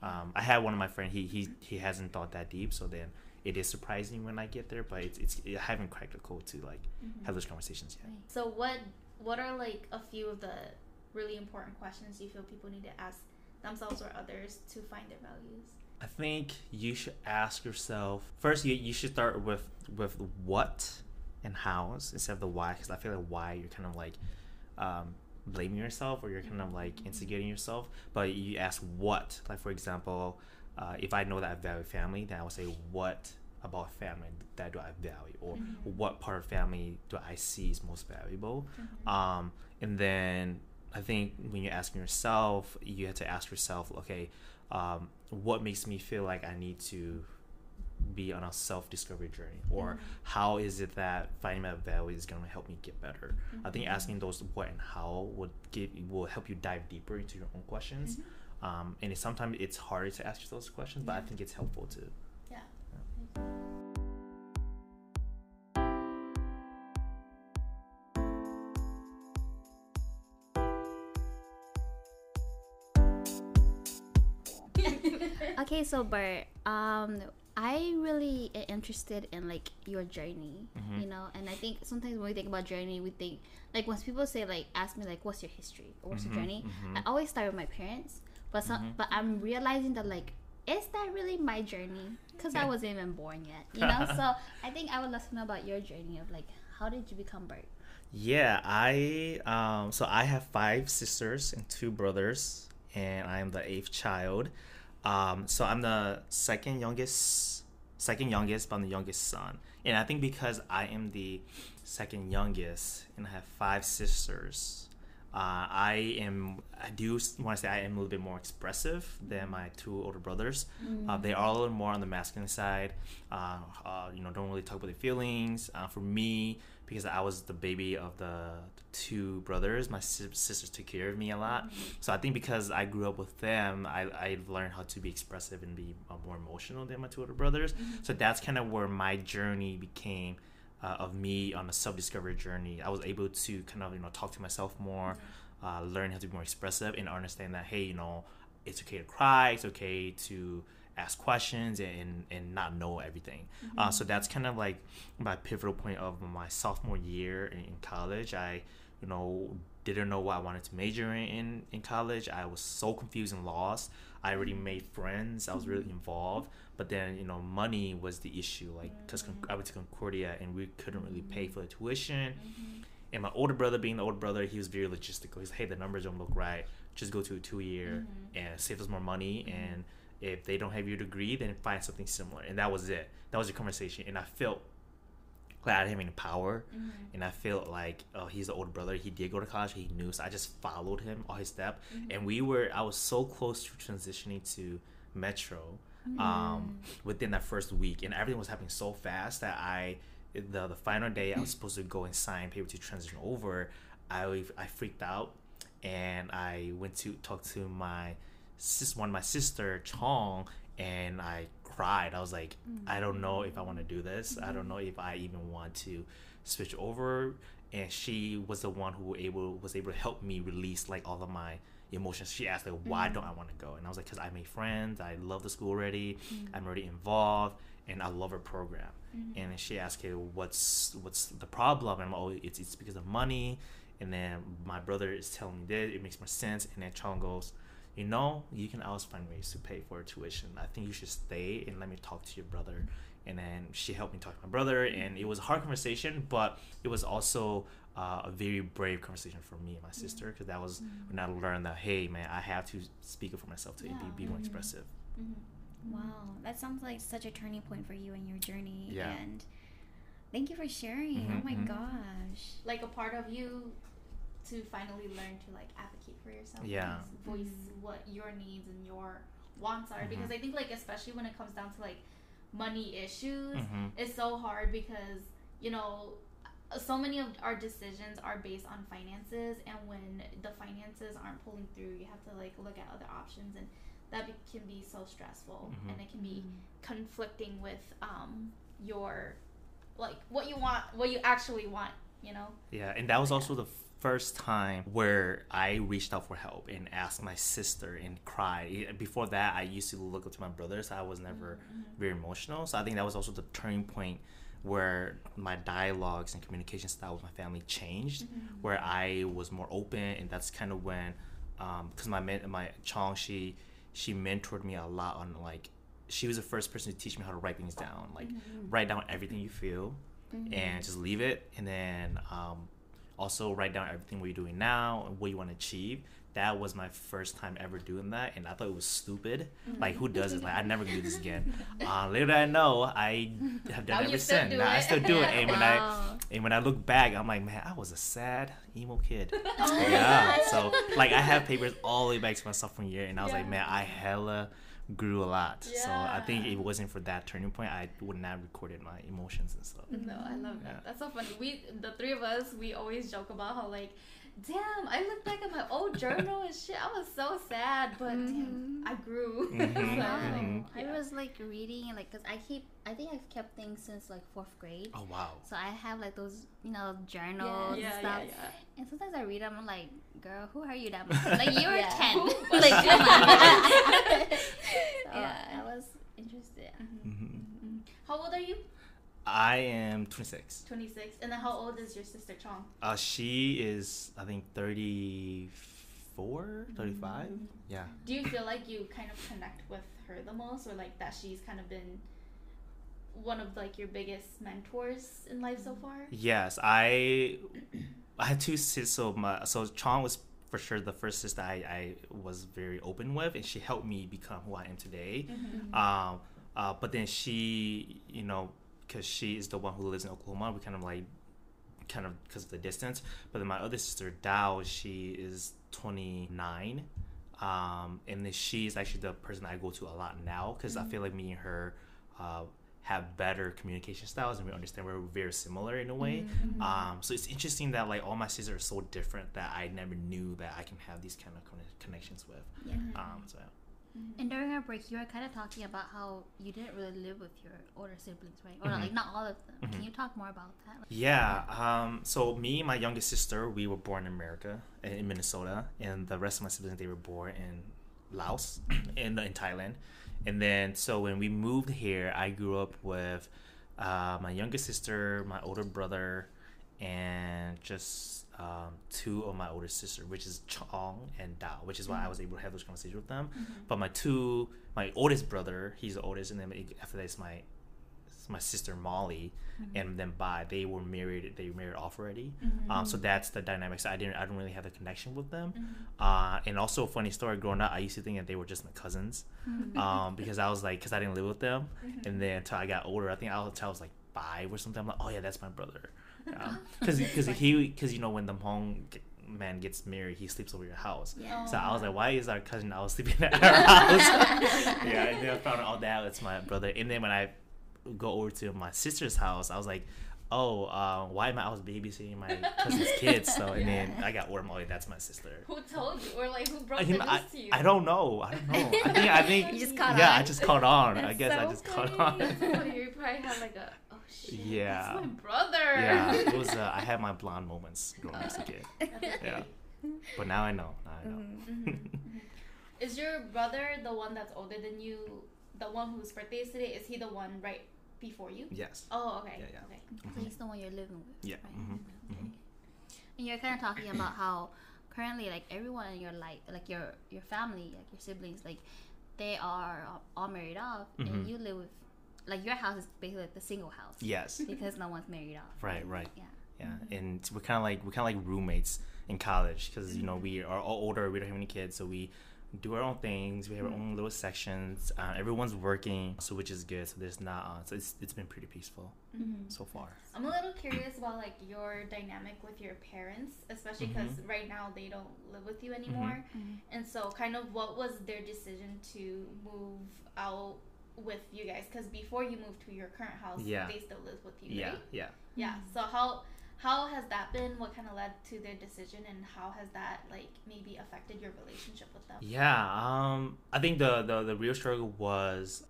Um, I had one of my friend. He he he hasn't thought that deep, so then it is surprising when I get there. But it's it's I haven't cracked the code to like have those conversations yet. So what what are like a few of the really important questions you feel people need to ask themselves or others to find their values? I think you should ask yourself first. You you should start with with what and hows instead of the why, because I feel like why you're kind of like um, blaming yourself or you're kind of like instigating yourself. But you ask what, like for example, uh, if I know that I value family, then I would say what about family that do I value, or what part of family do I see is most valuable, um, and then I think when you're asking yourself, you have to ask yourself, okay, um, what makes me feel like I need to be on a self-discovery journey, or how is it that finding my value is going to help me get better? I think asking those what and how would give will help you dive deeper into your own questions. Um, and it, sometimes it's harder to ask those questions, but I think it's helpful too. Yeah. Okay, so Bert, um, I really am interested in like your journey, Mm-hmm. you know, and I think sometimes when we think about journey, we think like once people say like ask me like what's your history or what's Mhm, your journey, mhm. I always start with my parents, but some, Mhm. but I'm realizing that like is that really my journey? Because I wasn't even born yet, you know. so I think I would love to know about your journey of like how did you become Bert? Yeah, I um so I have five sisters and two brothers, and I am the eighth child. Um, so I'm the second youngest, second youngest, but I'm the youngest son. And I think because I am the second youngest and I have five sisters, uh, I am I do want to say I am a little bit more expressive than my two older brothers. Uh, they are a little more on the masculine side. Uh, uh, you know, don't really talk about their feelings. Uh, for me, because I was the baby of the two brothers, my sisters took care of me a lot. So I think because I grew up with them, I, I learned how to be expressive and be uh, more emotional than my two older brothers. So that's kind of where my journey became uh, of me on a self-discovery journey. I was able to kind of you know talk to myself more, uh, learn how to be more expressive, and understand that hey, you know, it's okay to cry, it's okay to ask questions and and not know everything. Uh, mm-hmm. so that's kind of like my pivotal point of my sophomore year in, in college. I you know didn't know what I wanted to major in, in in college. I was so confused and lost. I already mm-hmm. made friends. I was really mm-hmm. involved, but then you know money was the issue. Like because I went to Concordia and we couldn't really pay for the tuition. And my older brother, being the older brother, he was very logistical. He's like, hey, the numbers don't look right. Just go to a two year and save us more money. And if they don't have your degree, then find something similar. And that was it. That was the conversation. And I felt like I didn't have any power. Mm-hmm. And I felt like, oh, he's the older brother. He did go to college. He knew. So I just followed him all his step. Mm-hmm. And we were, I was so close to transitioning to Metro mm-hmm. um, within that first week. And everything was happening so fast that I, the, the final day I was supposed to go and sign paper to transition over, I, I freaked out. And I went to talk to my sis, one of my sister, Chong, and I cried. I was like, I don't know if I want to do this. I don't know if I even want to switch over. And she was the one who able was able to help me release like all of my emotions. She asked like, why mm. don't I want to go? And I was like, because I made friends. I love the school already. Mm. I'm already involved, and I love her program. Mm-hmm. And she asked, okay, what's what's the problem? And I'm oh, it's it's because of money. And then my brother is telling me that It makes more sense. And then Chong goes, you know, you can always find ways to pay for tuition. I think you should stay and let me talk to your brother. And then she helped me talk to my brother, and it was a hard conversation, but it was also uh, a very brave conversation for me and my sister because that was when I learned that hey, man, I have to speak up for myself to be, be more expressive. Wow, that sounds like such a turning point for you and your journey. Yeah. And thank you for sharing. Mhm, oh my mhm. gosh. Like a part of you to finally learn to like advocate for yourself. Yeah. and Voice what your needs and your wants are Mhm. because I think like especially when it comes down to like money issues, hmm it's so hard because you know so many of our decisions are based on finances and when the finances aren't pulling through you have to like look at other options and that be- can be so stressful Mhm. and it can be conflicting with um your like what you want what you actually want you know Yeah, and that was also the first time where I reached out for help and asked my sister and cried. Before that, I used to look up to my brothers. I was never mm-hmm. Mm-hmm. very emotional, so I think that was also the turning point where my dialogues and communication style with my family changed, mm-hmm. where I was more open, and that's kind of when, um, because my men- my Chong she she mentored me a lot on like she was the first person to teach me how to write things down, like write down everything you feel and just leave it. And then um, also write down everything what you're doing now and what you want to achieve. That was my first time ever doing that and i thought it was stupid. Like who does it like i never gonna do this again. Uh, little did i know i have Now done it ever since. Now i still do it. Yeah. and when i and when i look back i'm like man i was a sad emo kid. Yeah so like i have papers all the way back to my sophomore year and i was like man i hella grew a lot so i think if it wasn't for that turning point i would not have recorded my emotions and stuff No, I love that. That's so funny. We, the three of us, we always joke about how like, damn, I look back at my old journal and shit. I was so sad, but damn, I grew. Mhm, So, mhm. I was like reading like because I keep I think I've kept things since like fourth grade. oh wow So I have like those you know journals yeah, and stuff. yeah, yeah. And sometimes I read them. I'm like, girl, who are you that much? Like you were ten. Who like was come on. that? so Yeah. I was interested. hmm How old are you? I am 26. 26. And then how old is your sister Chong? Uh, she is, I think, 34, 35. Yeah. Do you feel like you kind of connect with her the most, or like that she's kind of been one of like your biggest mentors in life so far? Yes, I I had two sisters. So my so Chong was for sure the first sister I, I was very open with, and she helped me become who I am today. Um, uh, but then she, you know, because she is the one who lives in Oklahoma, we kind of like, kind of because of the distance. But then my other sister Dao, she is 29. Um, and then she's actually the person I go to a lot now because I feel like me and her uh, have better communication styles and we understand we're very similar in a way. Um, so it's interesting that like all my sisters are so different that I never knew that I can have these kind of conne- connections with. Yeah. Um, so And during our break, you were kind of talking about how you didn't really live with your older siblings, right? Or not, Mhm. like not all of them. Mhm. Can you talk more about that? Like, Yeah. Um, so me and my youngest sister, we were born in America, in in Minnesota, and the rest of my siblings they were born in Laos, in in Thailand, and then so when we moved here, I grew up with uh, my youngest sister, my older brother, and just um, two of my older sister, which is Chong and Dao, which is why I was able to have those conversations with them. But my two, my oldest brother, he's the oldest, and then after that is my my sister Molly, and then Bai. They were married. They were married off already. Um, so that's the dynamics. I didn't. I don't really have a connection with them. Uh, and also, funny story. Growing up, I used to think that they were just my cousins, um, because I was like, because I didn't live with them. And then until I got older, I think I was, I was like five or something. I'm like, oh yeah, that's my brother. Because because he because you know when the Hmong man gets married, he sleeps over your house. Yeah. So I was like, why is our cousin always sleeping at our house? yeah, and then I found out all that it's my brother. And then when I go over to my sister's house, I was like, oh, uh, why am I always babysitting my cousin's kids? So and then I got word, oh, that's my sister. Who told you, or like who broke I, the news I, to you? I don't know. I don't know. I think I think You just caught yeah, I on? just caught on. I That's guess I so just caught on. That's. You probably had like a oh shit. Yeah. That's my brother. yeah, it was. Uh, I had my blonde moments growing up as a kid. Yeah, but now I know. Now I know. Mhm. Is your brother the one that's older than you? The one whose birthday is today? Is he the one right before you? yes. Oh, okay. Yeah, yeah. Okay. So he's the one you're living with. Yeah, Right? mhm, Okay. mhm. And you're kind of talking about how currently, like everyone in your life, like your your family, like your siblings, like they are all- all married off, Mhm. and you live with, like your house is basically like the single house. Yes. Because no one's married off. Right. Right. Yeah. Yeah, and we're kind of like we're kind of like roommates in college because you know we are all older. We don't have any kids, so we do our own things. We have our own little sections. Uh, everyone's working, so which is good. So there's not. Uh, so it's it's been pretty peaceful so far. I'm a little curious about like your dynamic with your parents, especially because Mm-hmm. right now they don't live with you anymore, and so kind of what was their decision to move out with you guys? Because before you moved to your current house, Yeah. they still live with you, Yeah, right? yeah. Yeah. So how how has that been? What kind of led to their decision, and how has that like maybe affected your relationship with them? Yeah, um, I think the, the the real struggle was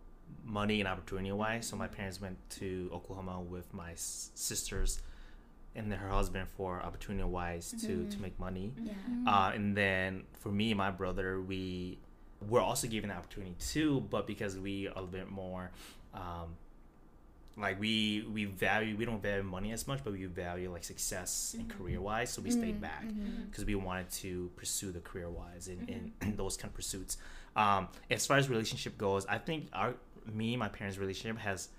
money and opportunity wise. So my parents went to Oklahoma with my s- sisters and her husband for opportunity wise to to make money. Yeah. Uh, and then for me and my brother, we were also given the opportunity too, but because we are a little bit more, um, like we we value we don't value money as much, but we value like success and mm-hmm. career wise, so we stayed mm-hmm. back mm-hmm. because we wanted to pursue the career wise and, and those kind of pursuits. Um, as far as relationship goes, I think our me my parents' relationship has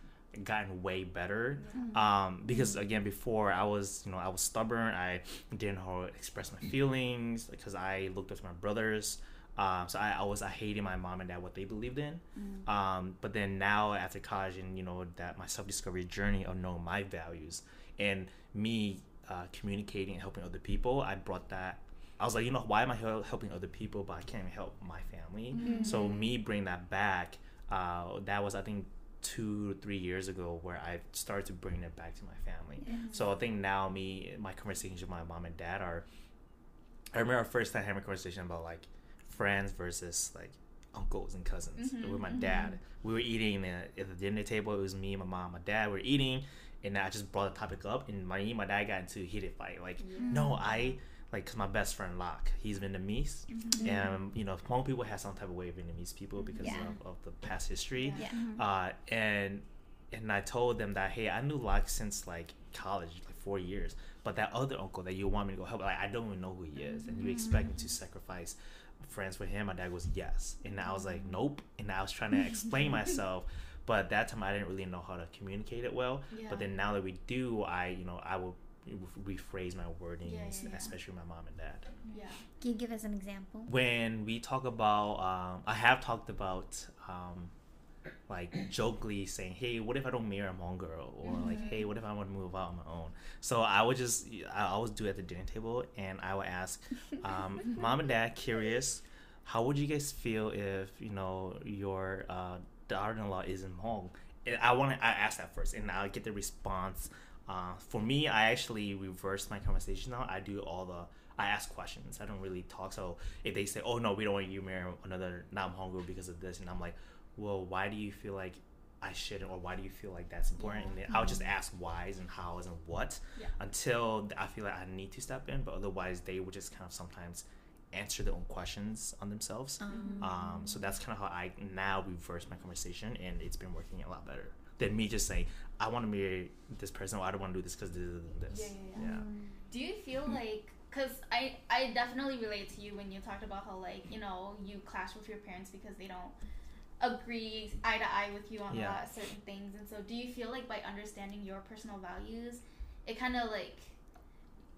gotten way better um, because again before I was you know I was stubborn I didn't express my feelings because I looked up to my brothers um, so I, I was I hated my mom and dad what they believed in um, but then now after college and you know that my self-discovery journey of knowing my values and me uh, communicating and helping other people I brought that I was like, you know, why am I helping other people, but I can't even help my family? So me bring that back, uh, that was I think two three years ago where I started to bring it back to my family. So I think now me my conversations with my mom and dad are. I remember our first time having a conversation about like friends versus like uncles and cousins mm-hmm, with my mm-hmm. dad. We were eating at at the dinner table. It was me, my mom, my dad. We were eating, and I just brought the topic up, and my my dad got into a heated fight. Like, no, I like cause my best friend Locke, he's Vietnamese, mm-hmm. and you know Hmong people have some type of way of Vietnamese people because Yeah. of, of the past history. Yeah. Uh, and and I told them that hey, I knew Locke since like college, like four years, but that other uncle that you want me to go help, like I don't even know who he is, and you expect me to sacrifice friends with him. My dad goes yes, and I was like nope, and I was trying to explain myself. But at that time, I didn't really know how to communicate it well. Yeah. But then now that we do, I, you know, I will rephrase my wordings, Yeah, yeah, yeah. especially with my mom and dad. Yeah. Can you give us an example? When we talk about, um, I have talked about, um, like jokingly saying, "Hey, what if I don't marry a Hmong girl?" Or like, "Hey, what if I want to move out on my own?" So I would just, I always do it at the dinner table, and I would ask, um, "Mom and Dad, curious, how would you guys feel if you know your uh, daughter-in-law isn't Hmong?" And I want to, I ask that first, and I'll get the response. Uh, for me, I actually reverse my conversation now. I do all the I ask questions. I don't really talk. So if they say, "Oh no, we don't want you to marry another non girl because of this," and I'm like, "Well, why do you feel like I shouldn't, or why do you feel like that's important?" And then I'll just mm-hmm. ask whys and hows and what Yeah. until I feel like I need to step in. But otherwise, they would just kind of sometimes answer their own questions on themselves. Um, mm-hmm. um so that's kind of how I now reverse my conversation, and it's been working a lot better than me just saying, "I want to marry this person," or "I don't want to do this because this and this." Yeah, yeah, yeah. Do you feel like because I I definitely relate to you when you talked about how like you know you clash with your parents because they don't agree eye to eye with you on Yeah. a lot of certain things and so do you feel like by understanding your personal values it kind of like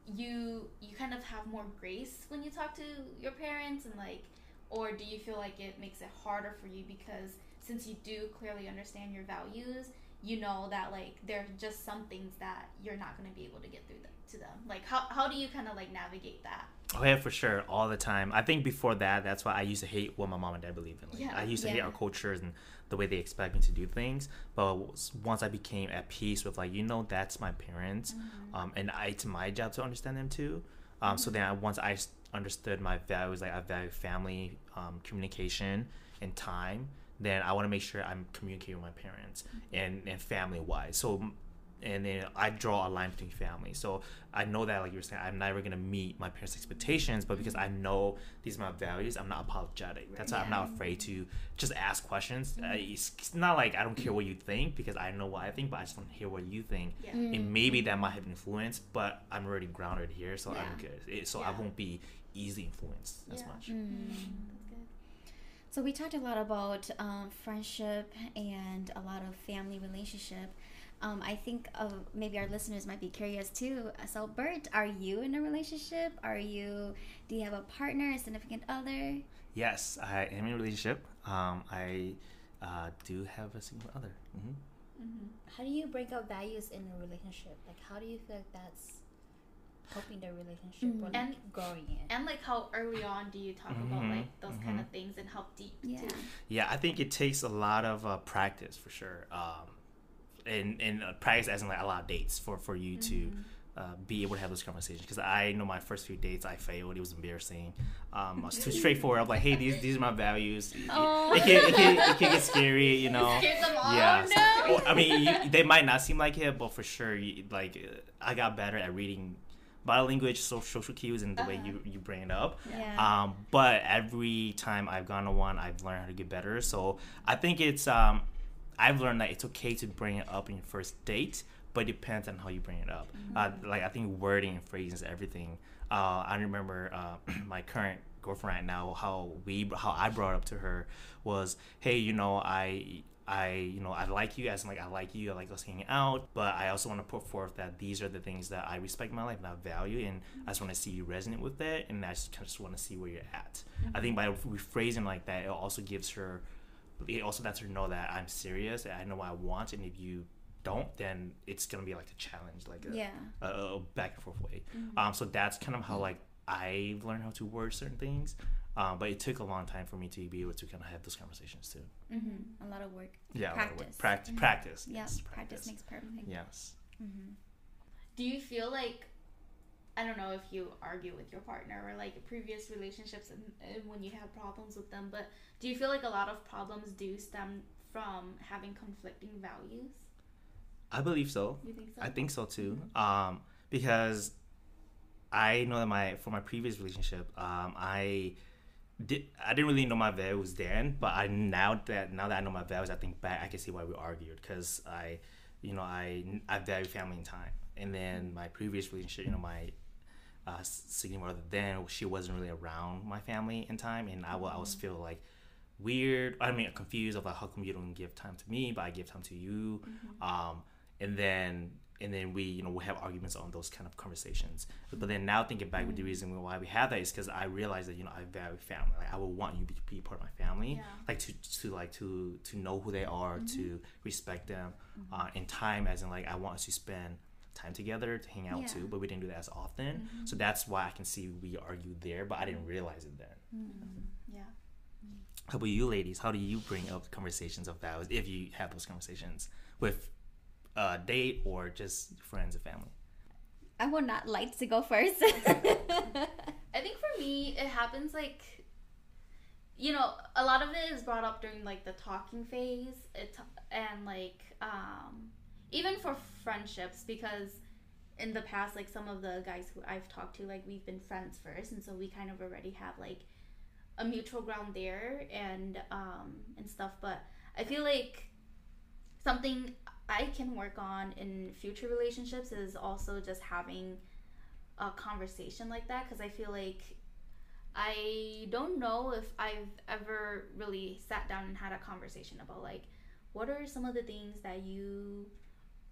you you kind of have more grace when you talk to your parents and like or do you feel like it makes it harder for you because since you do clearly understand your values you know that like there's just some things that you're not going to be able to get through them, to them like how, how do you kind of like navigate that Oh yeah, for sure, all the time. I think before that, that's why I used to hate what my mom and dad believe in. Like, Yeah. I used to hate our cultures and the way they expect me to do things. But once I became at peace with like, you know, that's my parents, um, and I, it's my job to understand them too. Um, So then I, once i understood my values, like I value family, um, communication, and time. Then I want to make sure I'm communicating with my parents mm-hmm. and and family wise. So and then I draw a line between family. So I know that, like you were saying, I'm never gonna meet my parents' expectations, but because I mm-hmm. know these are my values, I'm not apologetic. That's why I'm not afraid to just ask questions. Uh, it's, it's not like I don't care what you think because I know what I think, but I just want to hear what you think. yeah And maybe that might have influence, but I'm already grounded here, so I'm Yeah. good. It, so I won't be easily influenced as Yeah. much. that's good So we talked a lot about um, friendship and a lot of family relationship. Um, I think uh, maybe our listeners might be curious too. So, Bert, are you in a relationship? Are you? Do you have a partner, a significant other? Yes, I am in a relationship. Um, I uh, do have a significant other. hmm How do you break up values in a relationship? Like, how do you feel like that's helping the relationship or like And- growing it? And like how early on do you talk about Mhm, like those kind of things and how deep Yeah. too? Yeah, I think it takes a lot of uh, practice for sure. Um, and and uh, practice as in like a lot of dates for for you to uh, be able to have those conversations. Because I know my first few dates I failed. It was embarrassing. Um, I was too straightforward. I'm like, hey, these these are my values. It- Oh. It, can, it, can, it can get scary, you know. Scared them off. Yeah. No. Well, I mean, you, they might not seem like it, but for sure, you, like uh, I got better at reading body language, so, social cues, and the way Uh-huh. you you bring it up. Yeah. Um, but every time I've gone to one, I've learned how to get better. So I think it's um, I've learned that it's okay to bring it up in your first date, but it depends on how you bring it up. Uh, like I think wording and phrasing is everything. Uh, I remember uh, my current girlfriend right now how we how I brought up to her was, hey, you know, I I you know I like you as in, like I like you I like us hanging out but I also want to put forth that these are the things that I respect in my life and I value and I just want to see you resonate with that and I just, just want to see where you're at. I think by rephrasing like that it also gives her it also lets her know that I'm serious I know what I want and if you don't then it's gonna be like a challenge like a, Yeah. a, a back and forth way. Um, so that's kind of how like I learned how to word certain things um, but it took a long time for me to be able to kind of have those conversations too Mm-hmm. A lot of work. yeah, a lot of work. Practice. Practice. Mhm. Practice. Yeah. Yes, practice. makes perfect. Yes. Mm-hmm. Do you feel like I don't know if you argue with your partner or like previous relationships and, and when you have problems with them, but do you feel like a lot of problems do stem from having conflicting values? I believe so. You think so? I think so too. Um, because I know that my for my previous relationship, um, I did I didn't really know my values then, but I now that now that I know my values, I think back I can see why we argued because I, you know, I I value family and time, and then my previous relationship, you know, my uh, significant other then she wasn't really around my family in time, and I, wa- I was feel like weird. I mean, confused of like how come you don't give time to me, but I give time to you. Um, and then and then we you know we have arguments on those kind of conversations. But then now thinking back, with the mm. reason why we have that is because I realized that you know I value family. Like I would want you to be part of my family. Yeah. Like to to like to to know who they are, to mm-hmm. respect them, mm-hmm. uh, and time as in like I want us to spend time together to hang out Yeah. too but we didn't do that as often mm-hmm. so that's why i can see we argued there but i didn't realize it then yeah. how about you ladies? How do you bring up conversations of vows if you have those conversations with a date or just friends and family? I would not like to go first. I think for me, it happens like, you know, a lot of it is brought up during like the talking phase. It and like um, even for friendships because in the past, like some of the guys who I've talked to, like we've been friends first, and so we kind of already have like a mutual ground there and um and stuff. But I feel like something I can work on in future relationships is also just having a conversation like that because I feel like I don't know if I've ever really sat down and had a conversation about like what are some of the things that you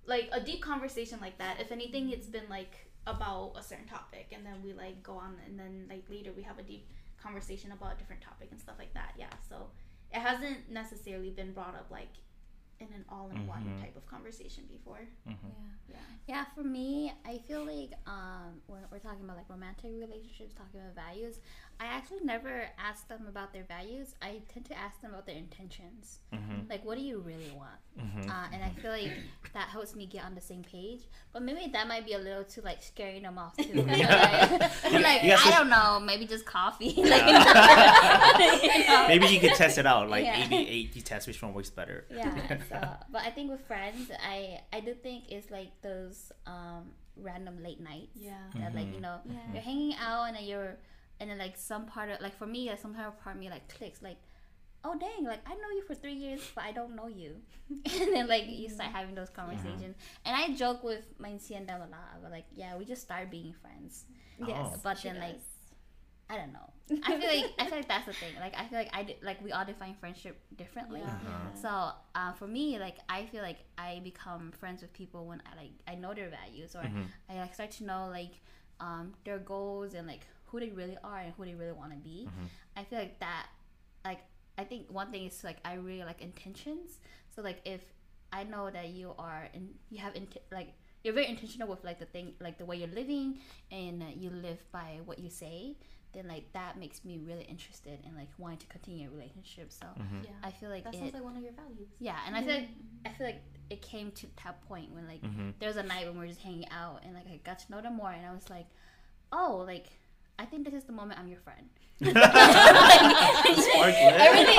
like a deep conversation like that. If anything, it's been like about a certain topic and then we like go on and then like later we have a deep conversation about a different topic and stuff like that. Yeah, so it hasn't necessarily been brought up like in an all-in-one Mhm. type of conversation before. yeah. Yeah. Yeah, for me, I feel like um, when we're talking about like romantic relationships, talking about values, I actually never ask them about their values. I tend to ask them about their intentions. Mm-hmm. Like, what do you really want? Mm-hmm. Uh, and I feel like that helps me get on the same page. But maybe that might be a little too like scaring them off too. like, like, You I don't know, maybe just coffee. like, you know? Maybe you could test it out, like Yeah. 88, you test which one works better. yeah so but i think with friends i i do think it's like those um random late nights Yeah. that like Mhm. you know Yeah. you're hanging out and then you're and then like some part of like for me like some kind of part of me like clicks like oh dang like i know you for three years but i don't know you and then like you start having those conversations and i joke with my and them a lot but like yeah we just start being friends Yes. Oh. but she then like. I don't know. I feel like I feel like that's the thing. Like I feel like I di- like we all define friendship differently. Yeah. Uh-huh. So uh, for me, like I feel like I become friends with people when I like I know their values or Mhm. I like start to know like um, their goals and like who they really are and who they really want to be. Mm-hmm. I feel like that, like I think one thing is like I really like intentions. So like if I know that you are and you have int- like you're very intentional with like the thing like the way you're living and uh, you live by what you say then like that makes me really interested in like wanting to continue a relationship so mm-hmm. Yeah. i feel like that it sounds like one of your values. yeah and i feel like mm-hmm. i feel like it came to that point when like there was a night when we were just hanging out and like i got to know them more and i was like oh like i think this is the moment i'm your friend Everything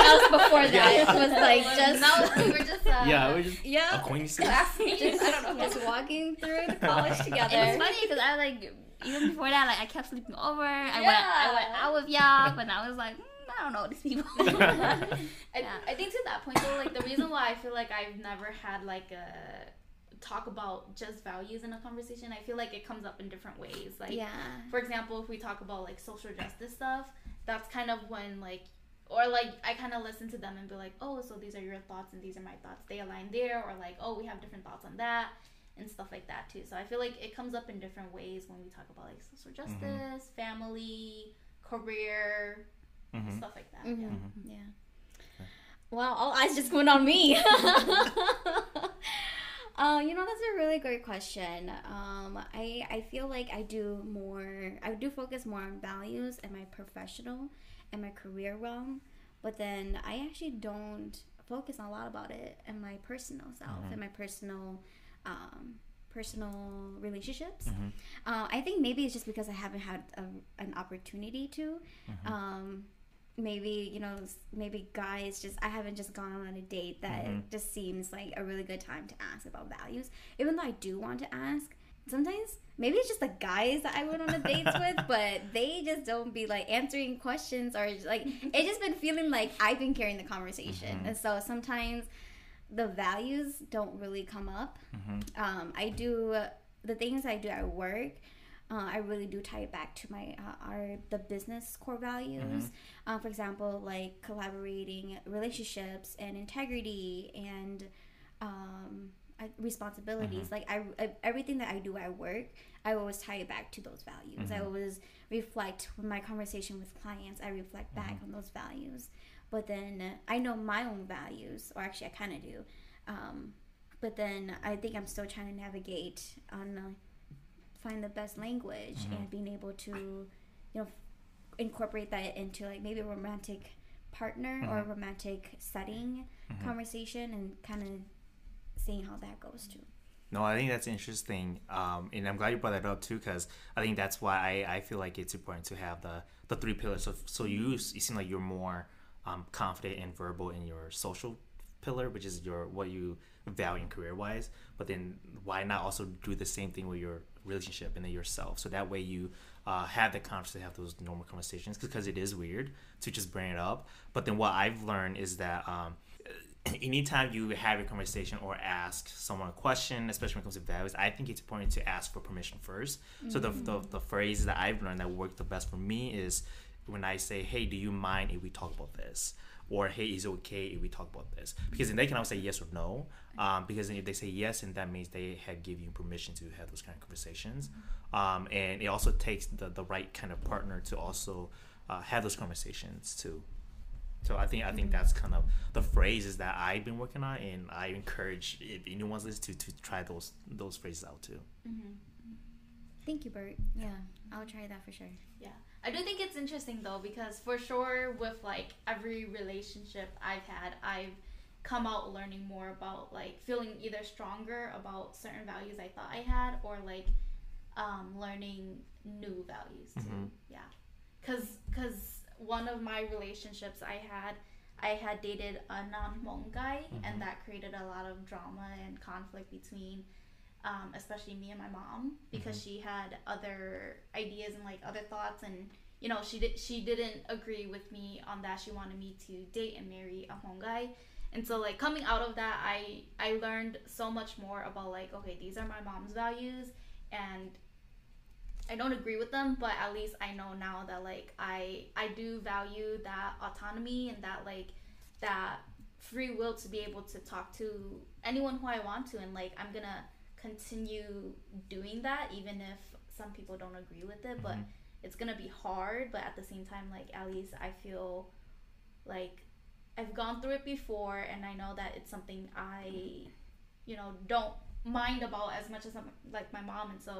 else before that was like just now we're just uh, yeah, we're just yeah, acquaintances. just, I don't know, just walking through the college together. It's funny because I like even before that, like I kept sleeping over. I went, Yeah. I went out with y'all, but I was like, mm, I don't know these people. I, I think to that point though, like the reason why I feel like I've never had like a talk about just values in a conversation, I feel like it comes up in different ways. Like yeah, for example, if we talk about like social justice stuff, that's kind of when like or like I kind of listen to them and be like, oh, so these are your thoughts and these are my thoughts. They align there, or like, oh, we have different thoughts on that and stuff like that too. So I feel like it comes up in different ways when we talk about like social justice, family, career, Mhm. stuff like that. Mhm. Yeah. yeah. Well, all eyes just went on me. Uh, you know, that's a really great question. Um, I I feel like I do more. I do focus more on values and my professional and my career realm, but then I actually don't focus a lot about it in my personal self and my personal, um, personal relationships. Uh, I think maybe it's just because I haven't had a, an opportunity to. Um, maybe you know maybe guys just i haven't just gone on a date that mm-hmm. just seems like a really good time to ask about values. Even though i do want to ask sometimes maybe it's just the guys that i went on a dates with but they just don't be like answering questions or like it's just been feeling like i've been carrying the conversation. Mm-hmm. And so sometimes the values don't really come up. Mm-hmm. Um, i do the things i do at work uh, I really do tie it back to my uh, our the business core values. Uh, for example, like collaborating, relationships, and integrity, and um, responsibilities. Like I, I- everything that I do at work, I always tie it back to those values. I always reflect with my conversation with clients. I reflect back on those values. But then uh, I know my own values, or actually, I kind of do. Um, but then I think I'm still trying to navigate on. Find the best language and being able to you know incorporate that into like maybe a romantic partner or a romantic setting conversation and kind of seeing how that goes too No, I think that's interesting, um, and I'm glad you brought that up too, because I think that's why I, I feel like it's important to have the the three pillars. So, so you you seem like you're more um, confident and verbal in your social pillar, which is your what you value in career wise. But then why not also do the same thing with your relationship and then yourself? So that way you uh, have the confidence to have those normal conversations because it is weird to just bring it up. But then what I've learned is that. Um, anytime you have a conversation or ask someone a question, especially when it comes to values, I think it's important to ask for permission 1st So the, the the phrases that I've learned that work the best for me is when I say, "Hey, do you mind if we talk about this?" Or "Hey, is it okay if we talk about this?" Because then they can always say yes or no. Um, because then if they say yes, and that means they have given you permission to have those kind of conversations. Um, and it also takes the, the right kind of partner to also uh, have those conversations too. So I think I think that's kind of the phrases that I've been working on, and I encourage if anyone's listening to to try those those phrases out too. thank you bert yeah i'll try that for sure Yeah. I do think it's interesting though because for sure with like every relationship I've had, I've come out learning more about like feeling either stronger about certain values I thought I had or like um, learning new values too. Yeah. Cuz cuz one of my relationships I had I had dated a non-Hmong guy and that created a lot of drama and conflict between um, especially me and my mom because she had other ideas and like other thoughts and you know she did she didn't agree with me on that. She wanted me to date and marry a Hmong guy. And so like coming out of that I I learned so much more about like okay these are my mom's values and I don't agree with them, but at least I know now that like I I do value that autonomy and that like that free will to be able to talk to anyone who I want to and like I'm gonna continue doing that even if some people don't agree with it, but Mhm. it's gonna be hard. But at the same time, like at least I feel like I've gone through it before, and I know that it's something I, you know, don't mind about as much as I'm, like my mom. And so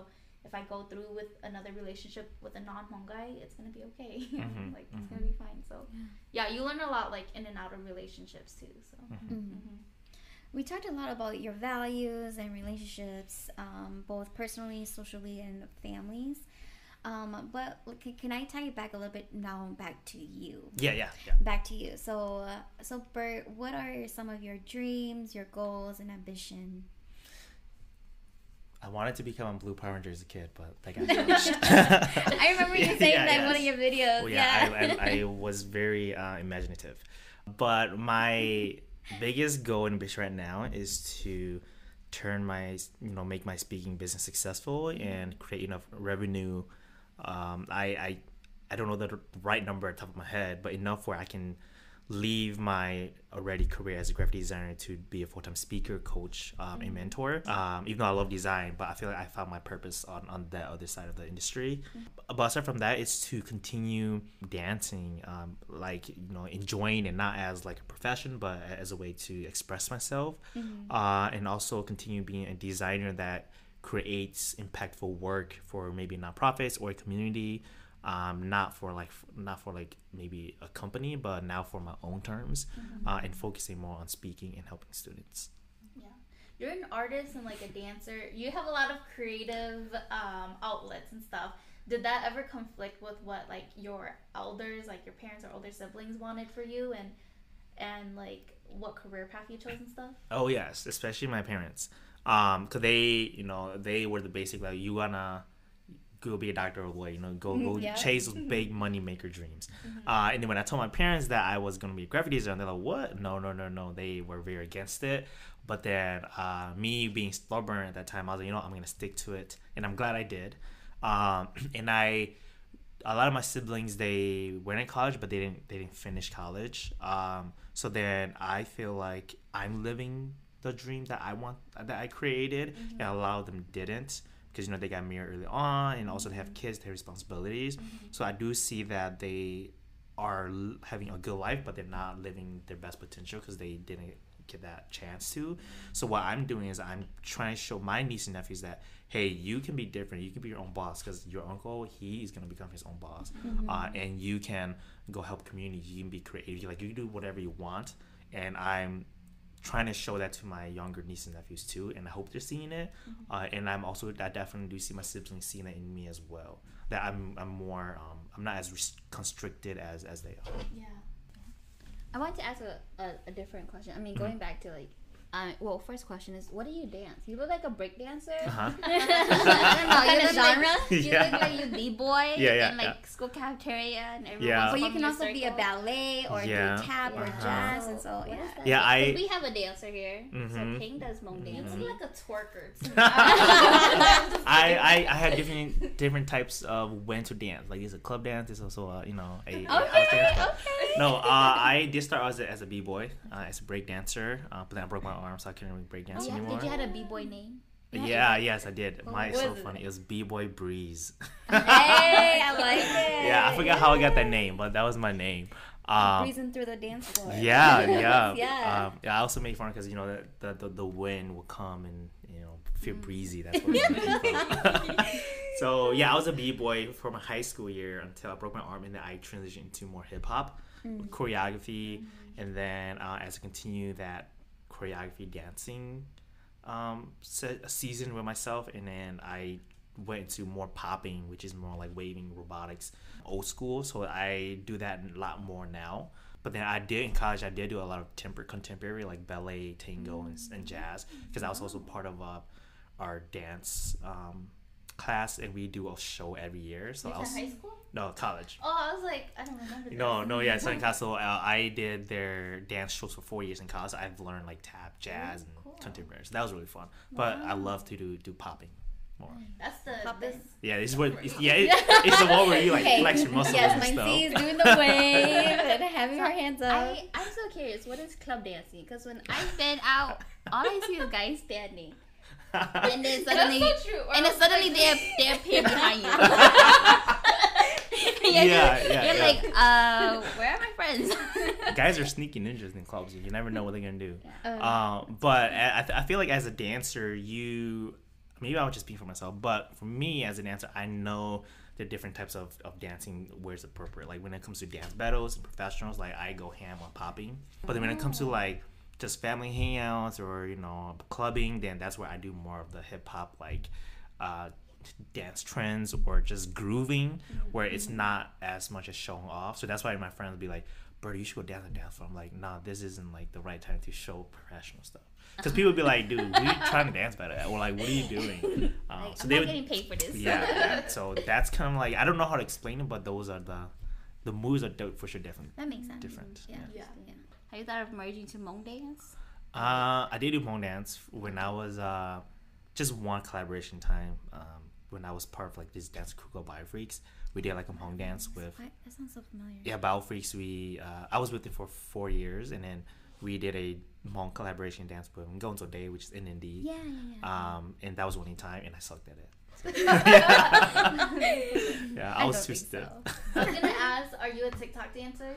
if I go through with another relationship with a non-Hmong guy, it's gonna be okay. Mhm, like it's mhm. gonna be fine. So yeah. you learn a lot like in and out of relationships too. So. We talked a lot about your values and relationships, um, both personally, socially, and families. Um, but look, can I tie it back a little bit now? Back to you. Yeah, yeah, yeah. Back to you. So, uh, so Bert, what are some of your dreams, your goals, and ambition? I wanted to become a Blue Power Ranger as a kid, but that got. I remember you saying Yeah, that in one of your videos. Well, yeah. yeah, I, I, I was very uh, imaginative. But my biggest goal and ambition right now is to turn my, you know, make my speaking business successful and create enough revenue. Um, I, I, I don't know the right number at the top of my head, but enough where I can leave my already career as a graphic designer to be a full-time speaker coach um, and mentor. Um, even though i love design but i feel like i found my purpose on, on that other side of the industry. But aside from that it's to continue dancing um, like you know enjoying it not as like a profession but as a way to express myself. Uh, and also continue being a designer that creates impactful work for maybe nonprofits or a community um, not for like not for like maybe a company but now for my own terms uh, and focusing more on speaking and helping students Yeah. You're an artist and like a dancer. You have a lot of creative um, outlets and stuff. Did that ever conflict with what like your elders, like your parents or older siblings wanted for you and and like what career path you chose and stuff? Oh yes, especially my parents. Um, cause they, you know, they were the basic like you wanna go be a doctor or lawyer, you know, go go Yeah. chase those big money maker dreams. Uh, and then when I told my parents that I was gonna be a graphic designer, they're like, "What? No, no, no, no." They were very against it. But then uh, me being stubborn at that time, I was like, you know, I'm gonna stick to it, and I'm glad I did. Um, and I a lot of my siblings they went in college but they didn't they didn't finish college um, so then i feel like i'm living the dream that i want that i created and a lot of them didn't because you know they got married early on and also they have kids they have responsibilities. So i do see that they are l- having a good life but they're not living their best potential because they didn't get that chance to. So what i'm doing is i'm trying to show my niece and nephews that hey you can be different. You can be your own boss because your uncle he is going to become his own boss. Uh, and you can go help community. You can be creative. Like you can do whatever you want. And i'm trying to show that to my younger nieces and nephews too and i hope they're seeing it uh, and i'm also i definitely do see my siblings seeing it in me as well that i'm, I'm more um, i'm not as constricted as as they are Yeah. I want to ask a, a, a different question. I Mm-hmm. mean, going back to like, um, well, first question is, what do you dance? You look like a break dancer. uh-huh I don't know. What kind you of look genre? Like, you Yeah. look like you b-boy Yeah, yeah, in like yeah. school cafeteria and everyone. Yeah. But you can also be a ballet or Yeah. do tap or Yeah. jazz, and so What yeah. is that? Yeah, I- we have a dancer here. So Mhm. Peng does Hmong You dancing. look like a twerker. to me. I, I, I had different different types of when to dance. Like there's a club dance. There's also a, you know a, a Okay, dance. okay. No, uh, I did start as a, as a b boy, uh, as a break dancer, uh, but then I broke my arm, so I couldn't really break dance Oh, yeah. anymore. Did you have a b-boy name? yeah, yes, I did. Oh, My so funny. It was b boy breeze. Hey, I like it. yeah, I forgot how I got that name, but that was my name. Um, Breezing through the dance floor. yeah, yeah, yeah. Um, yeah. I also made fun because you know the, the the the wind will come and you know Mm. feel breezy. That's where it came from. so yeah, I was a b boy for my high school year until I broke my arm, and then I transitioned into more hip hop Mm. choreography, and then uh, as I continued that choreography dancing um, se- season with myself, and then I went into more popping, which is more like waving robotics, old school. So I do that a lot more now. But then I did in college. I did do a lot of temper contemporary like ballet, tango, and, and jazz because I was also part of uh, our dance um, class, and we do a show every year. So I was high school? No college. Oh, I was like, I don't remember. This. No, no, yeah, Southern Castle. Uh, I did their dance shows for four years in college. I've learned like tap, jazz, and cool. contemporary. So that was really fun. But I love to do do popping more. That's the Poppin'. this. Yeah, this is what. Yeah, it, it's the one where you like Okay. flex your muscles Yes, and mine stuff. is doing the wave and having her hands up. I, I'm so curious. What is club dancing? Because when I've been out, all I see is guys standing. and then suddenly, so true. And then suddenly like- they they appear behind you. Yeah, yeah, You're yeah. like, uh, where are my friends? Guys are sneaky ninjas in clubs. You never know what they're gonna do. Uh, Um, but I, I feel like as a dancer, you maybe I would just speak for myself, but for me as a dancer, I know the different types of, of dancing where it's appropriate. Like when it comes to dance battles and professionals, like I go ham on popping. But then when it comes to like just family hangouts or you know clubbing, then that's where I do more of the hip hop like uh, dance trends or just grooving, where it's not as much as showing off. So that's why my friends would be like. Brother, you should go dance and dance. floor." I'm like, nah, this isn't like the right time to show professional stuff. Because people would be like, dude, what are you trying to dance better at? Or like, what are you doing? Um, Like, so I'm they not would, getting paid for this. yeah, yeah. So that's kind of like I don't know how to explain it, but those are the the moves are dope for sure, different. that makes sense. Different, Yeah. yeah. yeah. Have you thought of merging to Hmong dance? Uh, I did do Hmong dance when I was uh, just one collaboration time. Um, when I was part of like this dance crew called Bio Freaks, we did like a Hmong dance with What? That sounds so familiar. yeah Bio Freaks. We uh, I was with it for four years, and then we did a Hmong collaboration dance with Ngonzo Day, which is in Indy. Yeah, yeah, yeah. Um, and that was one time, and I sucked at it. yeah, I, I was don't too stiff. so. I was gonna ask, are you a TikTok dancer?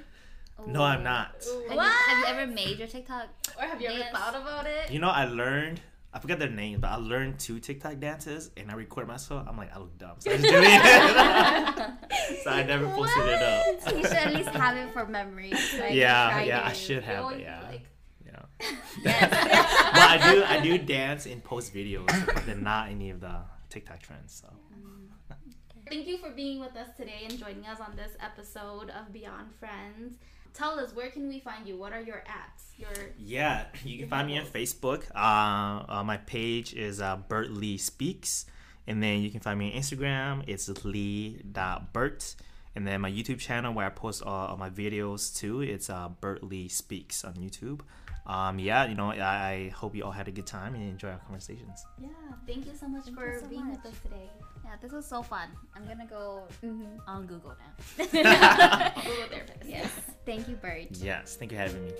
No, I'm not. Ooh. Have, you, have you ever made your TikTok? Or have you ever thought about it? You know, I learned. I forgot their names, but I learned two TikTok dances, and I record myself. I'm like, I look dumb, so I just deleted it. so I never posted it up. you should at least have it for memory. so I yeah, try yeah, I should have it. Yeah, like, yeah. Yes. but I do, I do dance in post videos, but they're not any of the TikTok trends. So mm. Thank you for being with us today and joining us on this episode of Beyond Friends. Tell us where can we find you? What are your apps? Your yeah, you can find me on Facebook. Uh, uh, my page is uh, Bert Lee Speaks, and then you can find me on Instagram. It's lee.bert. And then my YouTube channel where I post all, all my videos too. It's uh, Bert Lee Speaks on YouTube. Um, yeah, you know, I, I hope you all had a good time and enjoy our conversations. yeah. Thank you so much Thank for you so being much. with us today. Yeah, this was so fun. I'm gonna go Mhm. on Google now. Google therapist. Yes. Thank you, Bert. Yes, thank you for having me.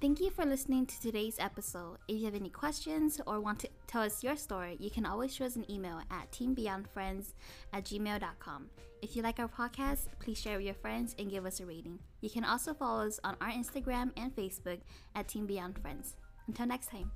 Thank you for listening to today's episode. If you have any questions or want to tell us your story, you can always shoot us an email at teambeyondfriends at gmail.com. If you like our podcast, please share with your friends and give us a rating. You can also follow us on our Instagram and Facebook at Team Beyond Friends. Until next time.